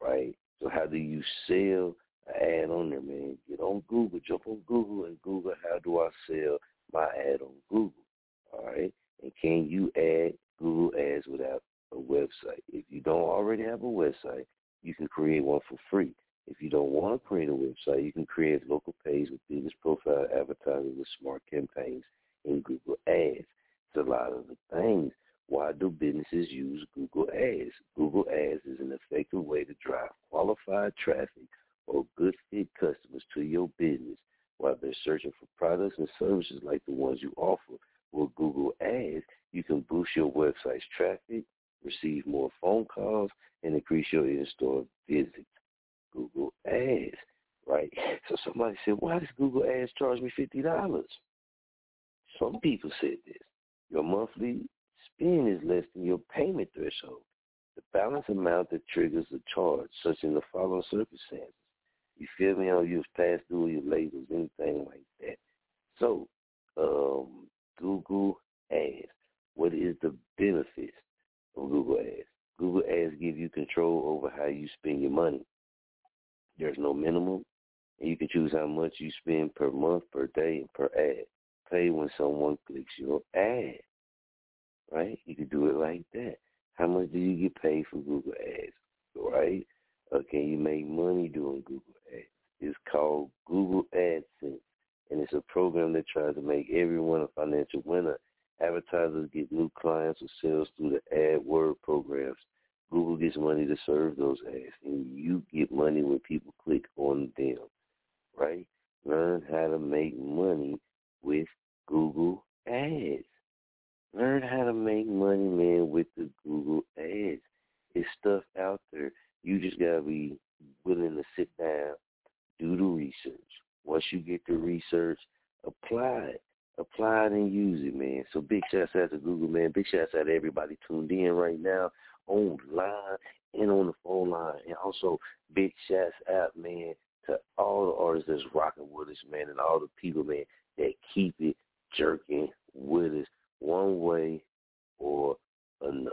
right? So how do you sell an ad on there, man? Get on Google, jump on Google and Google how do I sell my ad on Google. All right. And can you add Google ads without a website? If you don't already have a website, you can create one for free. If you don't want to create a website, you can create local page with business profile advertising with smart campaigns in Google Ads. It's a lot of the things. Why do businesses use Google Ads? Google Ads is an effective way to drive qualified traffic or good fit customers to your business while they're searching for products and services like the ones you offer with Google Ads, you can boost your website's traffic, receive more phone calls, and increase your in-store visits. Google Ads, right? So somebody said, why does Google Ads charge me $50? Some people said this. Your monthly spend is less than your payment threshold. The balance amount that triggers the charge, such in the following circumstances. You feel me? Or you've passed through your labels, anything like that. So, um, Google Ads. What is the benefits of Google Ads? Google Ads give you control over how you spend your money. There's no minimum, and you can choose how much you spend per month, per day, and per ad. Pay when someone clicks your ad. Right? You can do it like that. How much do you get paid for Google Ads? Right? Or can you make money doing Google Ads? It's called Google AdSense and it's a program that tries to make everyone a financial winner. Advertisers get new clients or sales through the AdWord programs. Google gets money to serve those ads, and you get money when people click on them, right? Learn how to make money with Google Ads. Learn how to make money, man, with the Google Ads. It's stuff out there. You just gotta be willing to sit down, do the research. Once you get the research, apply it. Apply it and use it, man. So big shouts out to Google, man. Big shouts out to everybody tuned in right now online and on the phone line. And also big shouts out, man, to all the artists that's rocking with us, man, and all the people, man, that keep it jerking with us one way or another.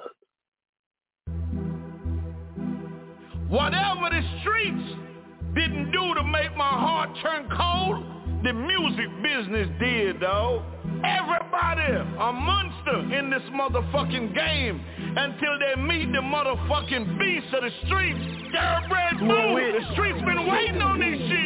Whatever the streets didn't do to make my heart turn cold, the music business did, though. Everybody a monster in this motherfucking game until they meet the motherfucking beast of the streets. Thoroughbred move. The streets been waiting on this shit.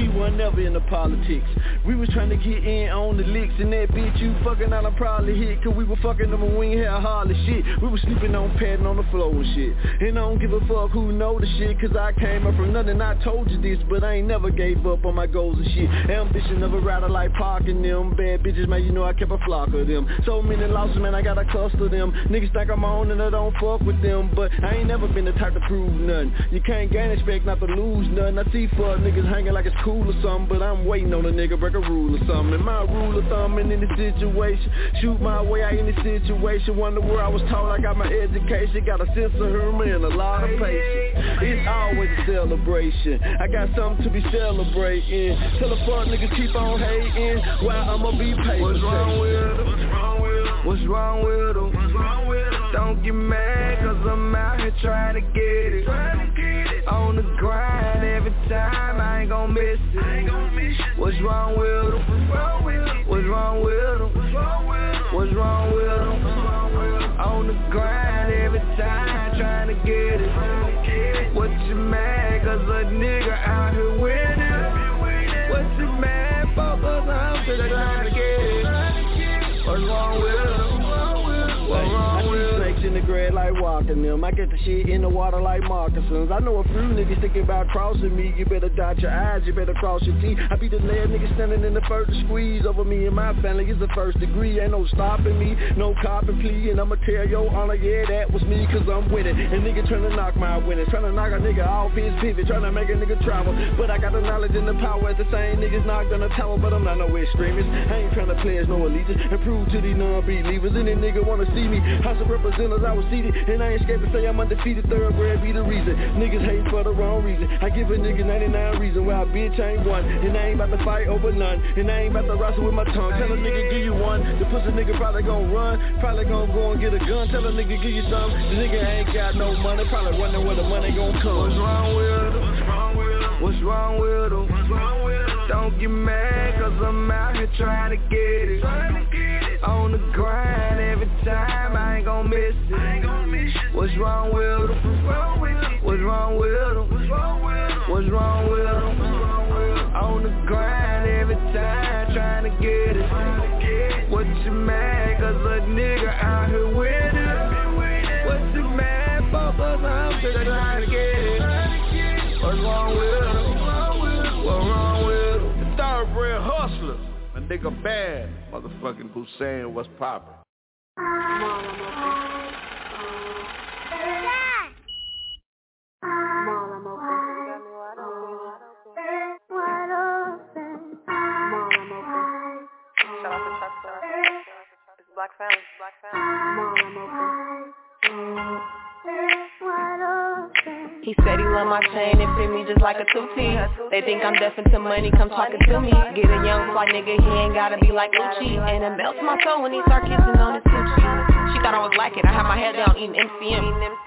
We were never into politics. We was trying to get in on the licks and that bitch you fucking on a probably hit Cause we were fucking them and we ain't had hardly shit. We was sleeping on padding on the floor and shit. And I don't give a fuck who know the shit Cause I came up from nothing. I told you this, but I ain't never gave up on my goals and shit. Ambition of a rider like parking them. Bad bitches, man, you know I kept a flock of them. So many losses, man, I got a cluster of them. Niggas think I'm on and I don't fuck with them. But I ain't never been the type to prove nothing. You can't gain expect not to lose nothing. I see fuck niggas hanging like it's cool or something. But I'm waiting on a nigga break a rule or something. And my rule of thumb in any situation. Shoot my way out any situation. Wonder where I was taught I got my education. Got a sense of humor and a lot of patience. It's always a celebration. I got something to be celebrating. Tell the fuck niggas keep on hating. While I'ma be patient. What's wrong with them? What's wrong with them? What's wrong with them? Don't get mad cause I'm out here trying to get it. On the grind time, I ain't gon' miss it. What's wrong with them? What's wrong with them? What's wrong with them? On the grind every time, trying to get it. What you mad cause a nigga out here winning? What you mad for cause I'm still trying them. I get the shit in the water like moccasins. I know a few niggas thinking about crossing me. You better dot your eyes, you better cross your T. I be the last nigga standing in the first squeeze over me and my family. It's the first degree. Ain't no stopping me, no copping plea. And I'ma tell your honor, yeah, that was me, cause I'm winning. And nigga trying to knock my winnings. Trying to knock a nigga off his pivot. Trying to make a nigga travel. But I got the knowledge and the power at the same niggas not gonna tower. But I'm not no extremist. I ain't trying to pledge no allegiance. And prove to these non-believers. Any nigga wanna see me. House of Representatives, I was seated. And I ain't scared to say I'm undefeated. Thoroughbred be the reason. Niggas hate for the wrong reason. I give a nigga 99 reasons why a bitch ain't one. And I ain't about to fight over none. And I ain't about to wrestle with my tongue. Tell a nigga give you one. The pussy nigga probably gon' run. Probably gon' go and get a gun. Tell a nigga give you some. The nigga ain't got no money. Probably wondering where the money gon' come. What's wrong with them? What's wrong with them? Don't get mad cause I'm out here trying to get it. On the grind every time, I ain't gon' miss it. What's wrong with them? What's wrong with them? What's wrong with them? On the grind every time, trying to get it. What you mad cause a nigga out here winning? What you mad for cause I'm still trying to get it. What's wrong with them? What's wrong with them? The thoroughbred hustlers. A nigga bad. Motherfucking Hussein, what's poppin'? Black family, black He said he love my chain and fit me just like a two-T They think I'm deaf into money, come talking to me. Get a young fly nigga, he ain't gotta be like Gucci And it melts my soul when he start kissing on his coochie Thought I was it, I had my head down eating MCM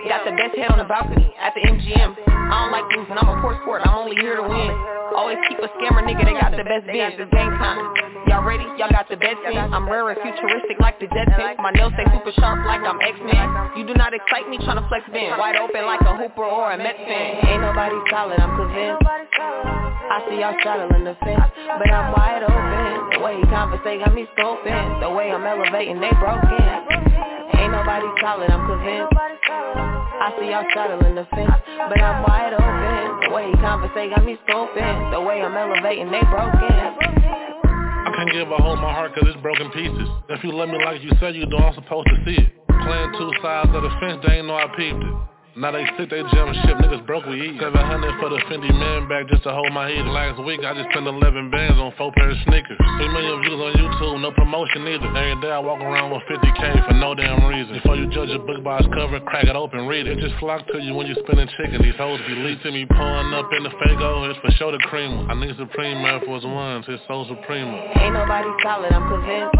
Got the best head on the balcony at the MGM I don't like losing, I'm a poor sport, I'm only here to win Always keep a scammer nigga, they got the best biz, it's game time Y'all ready? Y'all got the best in. I'm rare and futuristic like the Jetsons. My nails stay super sharp like I'm X-Men. You do not excite me tryna flex bend. Wide open like a Hooper or a Mets fan. Ain't nobody solid, I'm convinced. I see y'all straddling the fence, but I'm wide open. The way he conversate got me scoping. The way I'm elevating, they broken. Ain't nobody solid, I'm convinced. I see y'all straddling the fence, but I'm wide open. The way he conversate got me scoping. The way I'm elevating, they broken. I can't give a whole my heart cause it's broken pieces. If you love me like you said you do, I'm supposed to see it. Playing two sides of the fence, they ain't know I peeped it. Now they sit they jump ship, niggas broke we eat 700 for the Fendi man bag just to hold my heat. Last week I just spent 11 bands on 4 pair of sneakers. 3 million views on YouTube, no promotion either. Every day I walk around with 50k for no damn reason. Before you judge a book by its cover, crack it open, read it. It just flock to you when you spinning chicken. These hoes be leaked to me pulling up in the Fago It's for sure the creamer. I need Supreme Air Force Ones, it's so supreme. Ain't nobody solid, I'm convinced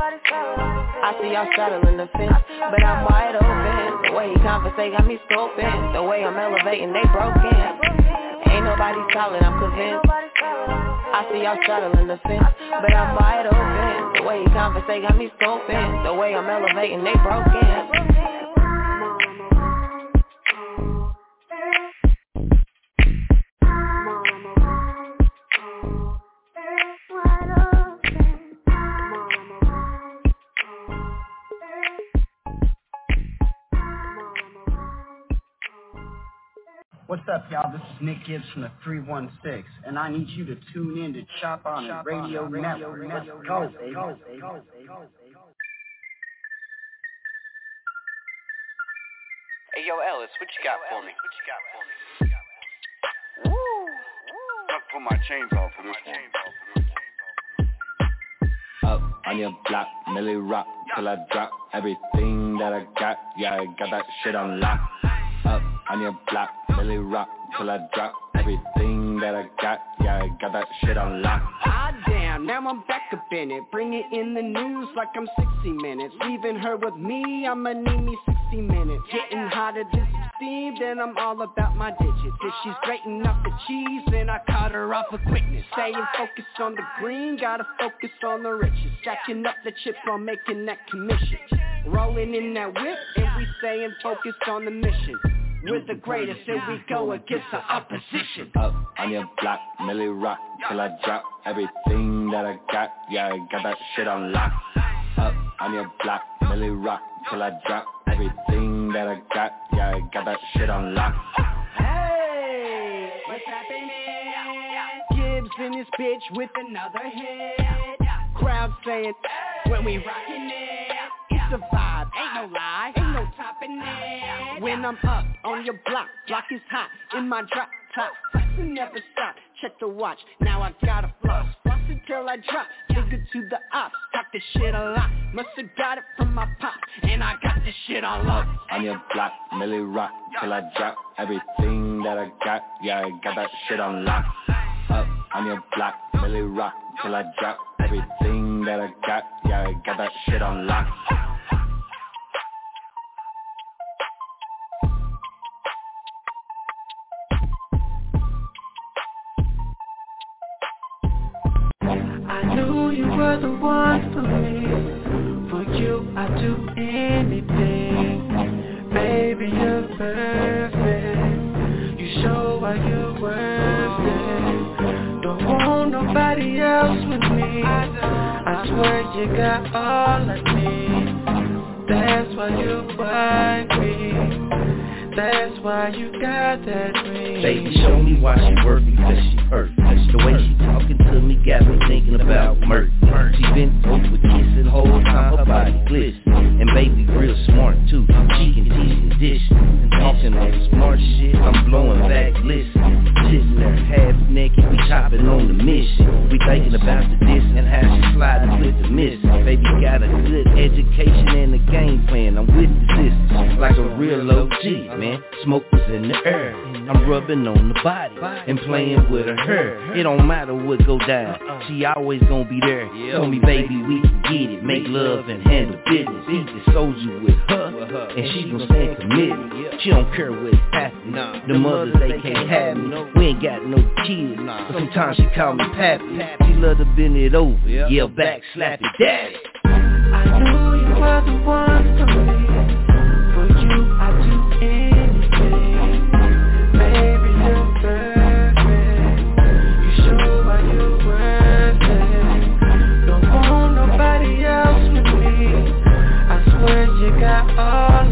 I see y'all straddling the fence But I'm wide open The way he conversate got me scoping the way I'm elevating, they broken. Ain't nobody solid, I'm convinced. I see y'all straddling the fence, but I'm wide open. The way he conversate got me scoping. The way I'm elevating, they broken. Y'all? This is Nick Gibbs from the 316, and I need you to tune in to Chop On It Radio Network. Let's go, baby. Hey, yo, Ellis, what you got for me? What you got for me? Woo! I put my chains on for this one. Up on your block, Millie rock till I drop everything that I got. Yeah, I got that shit on lock. Up on your block, Millie rock till I drop everything that I got. Yeah, I got that shit on lock. Ah damn, now I'm back up in it. Bring it in the news like I'm 60 minutes. Leaving her with me, I'ma need me 60 minutes. Getting hotter than steam, then I'm all about my digits. If she's grating up the cheese, then I cut her off with quickness. Staying focused on the green, gotta focus on the riches. Stacking up the chips while making that commission. Rolling in that whip, and we staying focused on the mission. We're the greatest and we go against the opposition. Up on your block, Millie rock till I drop everything that I got. Yeah, I got that shit on lock. Up on your block, Millie rock till I drop everything that I got. Yeah, I got that shit on lock. Hey, what's happening? Gibbs in this bitch with another hit. Crowd saying when we rockin' it, it's a vibe, ain't no lie, ain't no topping it. When I'm up on your block, block is hot in my drop top. Flexing never stop, check the watch, now I gotta floss. Floss until I drop, figure to the ops, talk this shit a lot. Musta got it from my pop, and I got this shit on lock. On your block, Millie rock till I drop everything that I got. Yeah, I got that shit on lock. Up on your block, Millie rock till I drop everything that I got. Yeah, I got that shit on lock. The one for me. For you, I'd do anything. Baby, you're perfect. You show why you're worth it. Don't want nobody else with me. I swear you got all I need. That's why you like me. That's why you got that ring. Baby, show me why she worth it, cause she hurt. The way she me got me thinking about murder. She been over kissing whole time, her body glisten. And baby real smart too. She can teach and dish. And talking on smart shit, I'm blowing back, listen. Sitting there half naked, we chopping on the mission. We thinking about the diss and how she sliding with the miss. Baby got a good education and a game plan. I'm with the sisters, like a real OG, man. Smoke was in the air. I'm rubbing on the body and playing with her hair. It don't matter what go down, she always gonna be there. Tell me, baby, we can get it. Make love and handle business. Eat the soldier with her, and she gon' stay committed. She don't care what's happening. The mothers they can't have me. We ain't got no kids, but sometimes she call me pappy. She love to bend it over, Yeah, back, slap it, daddy. I knew you were the one for me. For you, I'd do anything. Baby, you're perfect. You show why you're worth it. Don't want nobody else with me. I swear you got all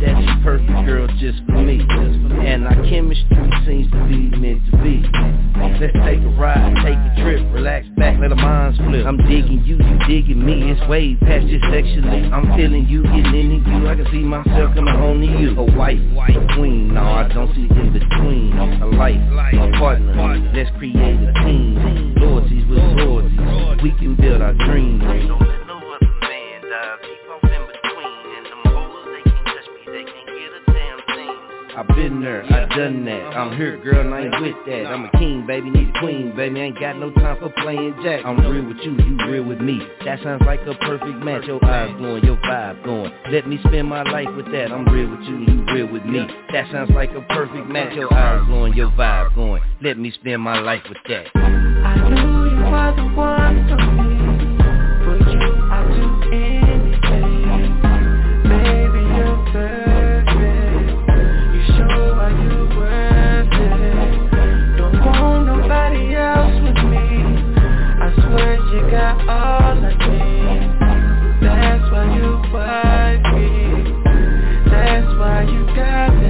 That's a perfect girl just for me. And our chemistry seems to be meant to be. Let's take a ride, take a trip, relax back, let our minds flip. I'm digging you, you digging me, it's way past just sexually I'm feeling you, getting into you, I can see myself coming home to you. A white, queen, no I don't see in between. A life, a partner, let's create a team. Loyalties with loyalties, we can build our dreams. I been there, I've done that. I'm here, girl, and I ain't with that. I'm a king, baby, need a queen, baby. Ain't got no time for playing jack. I'm real with you, you real with me. That sounds like a perfect match. Your eyes glowing, your vibe going. Let me spend my life with that. I'm real with you, you real with me. That sounds like a perfect match. Your eyes glowing, your vibe going. Let me spend my life with that. I knew you were the one for me. For you, I'll do got all I need. That's why you wife me. That's why you got that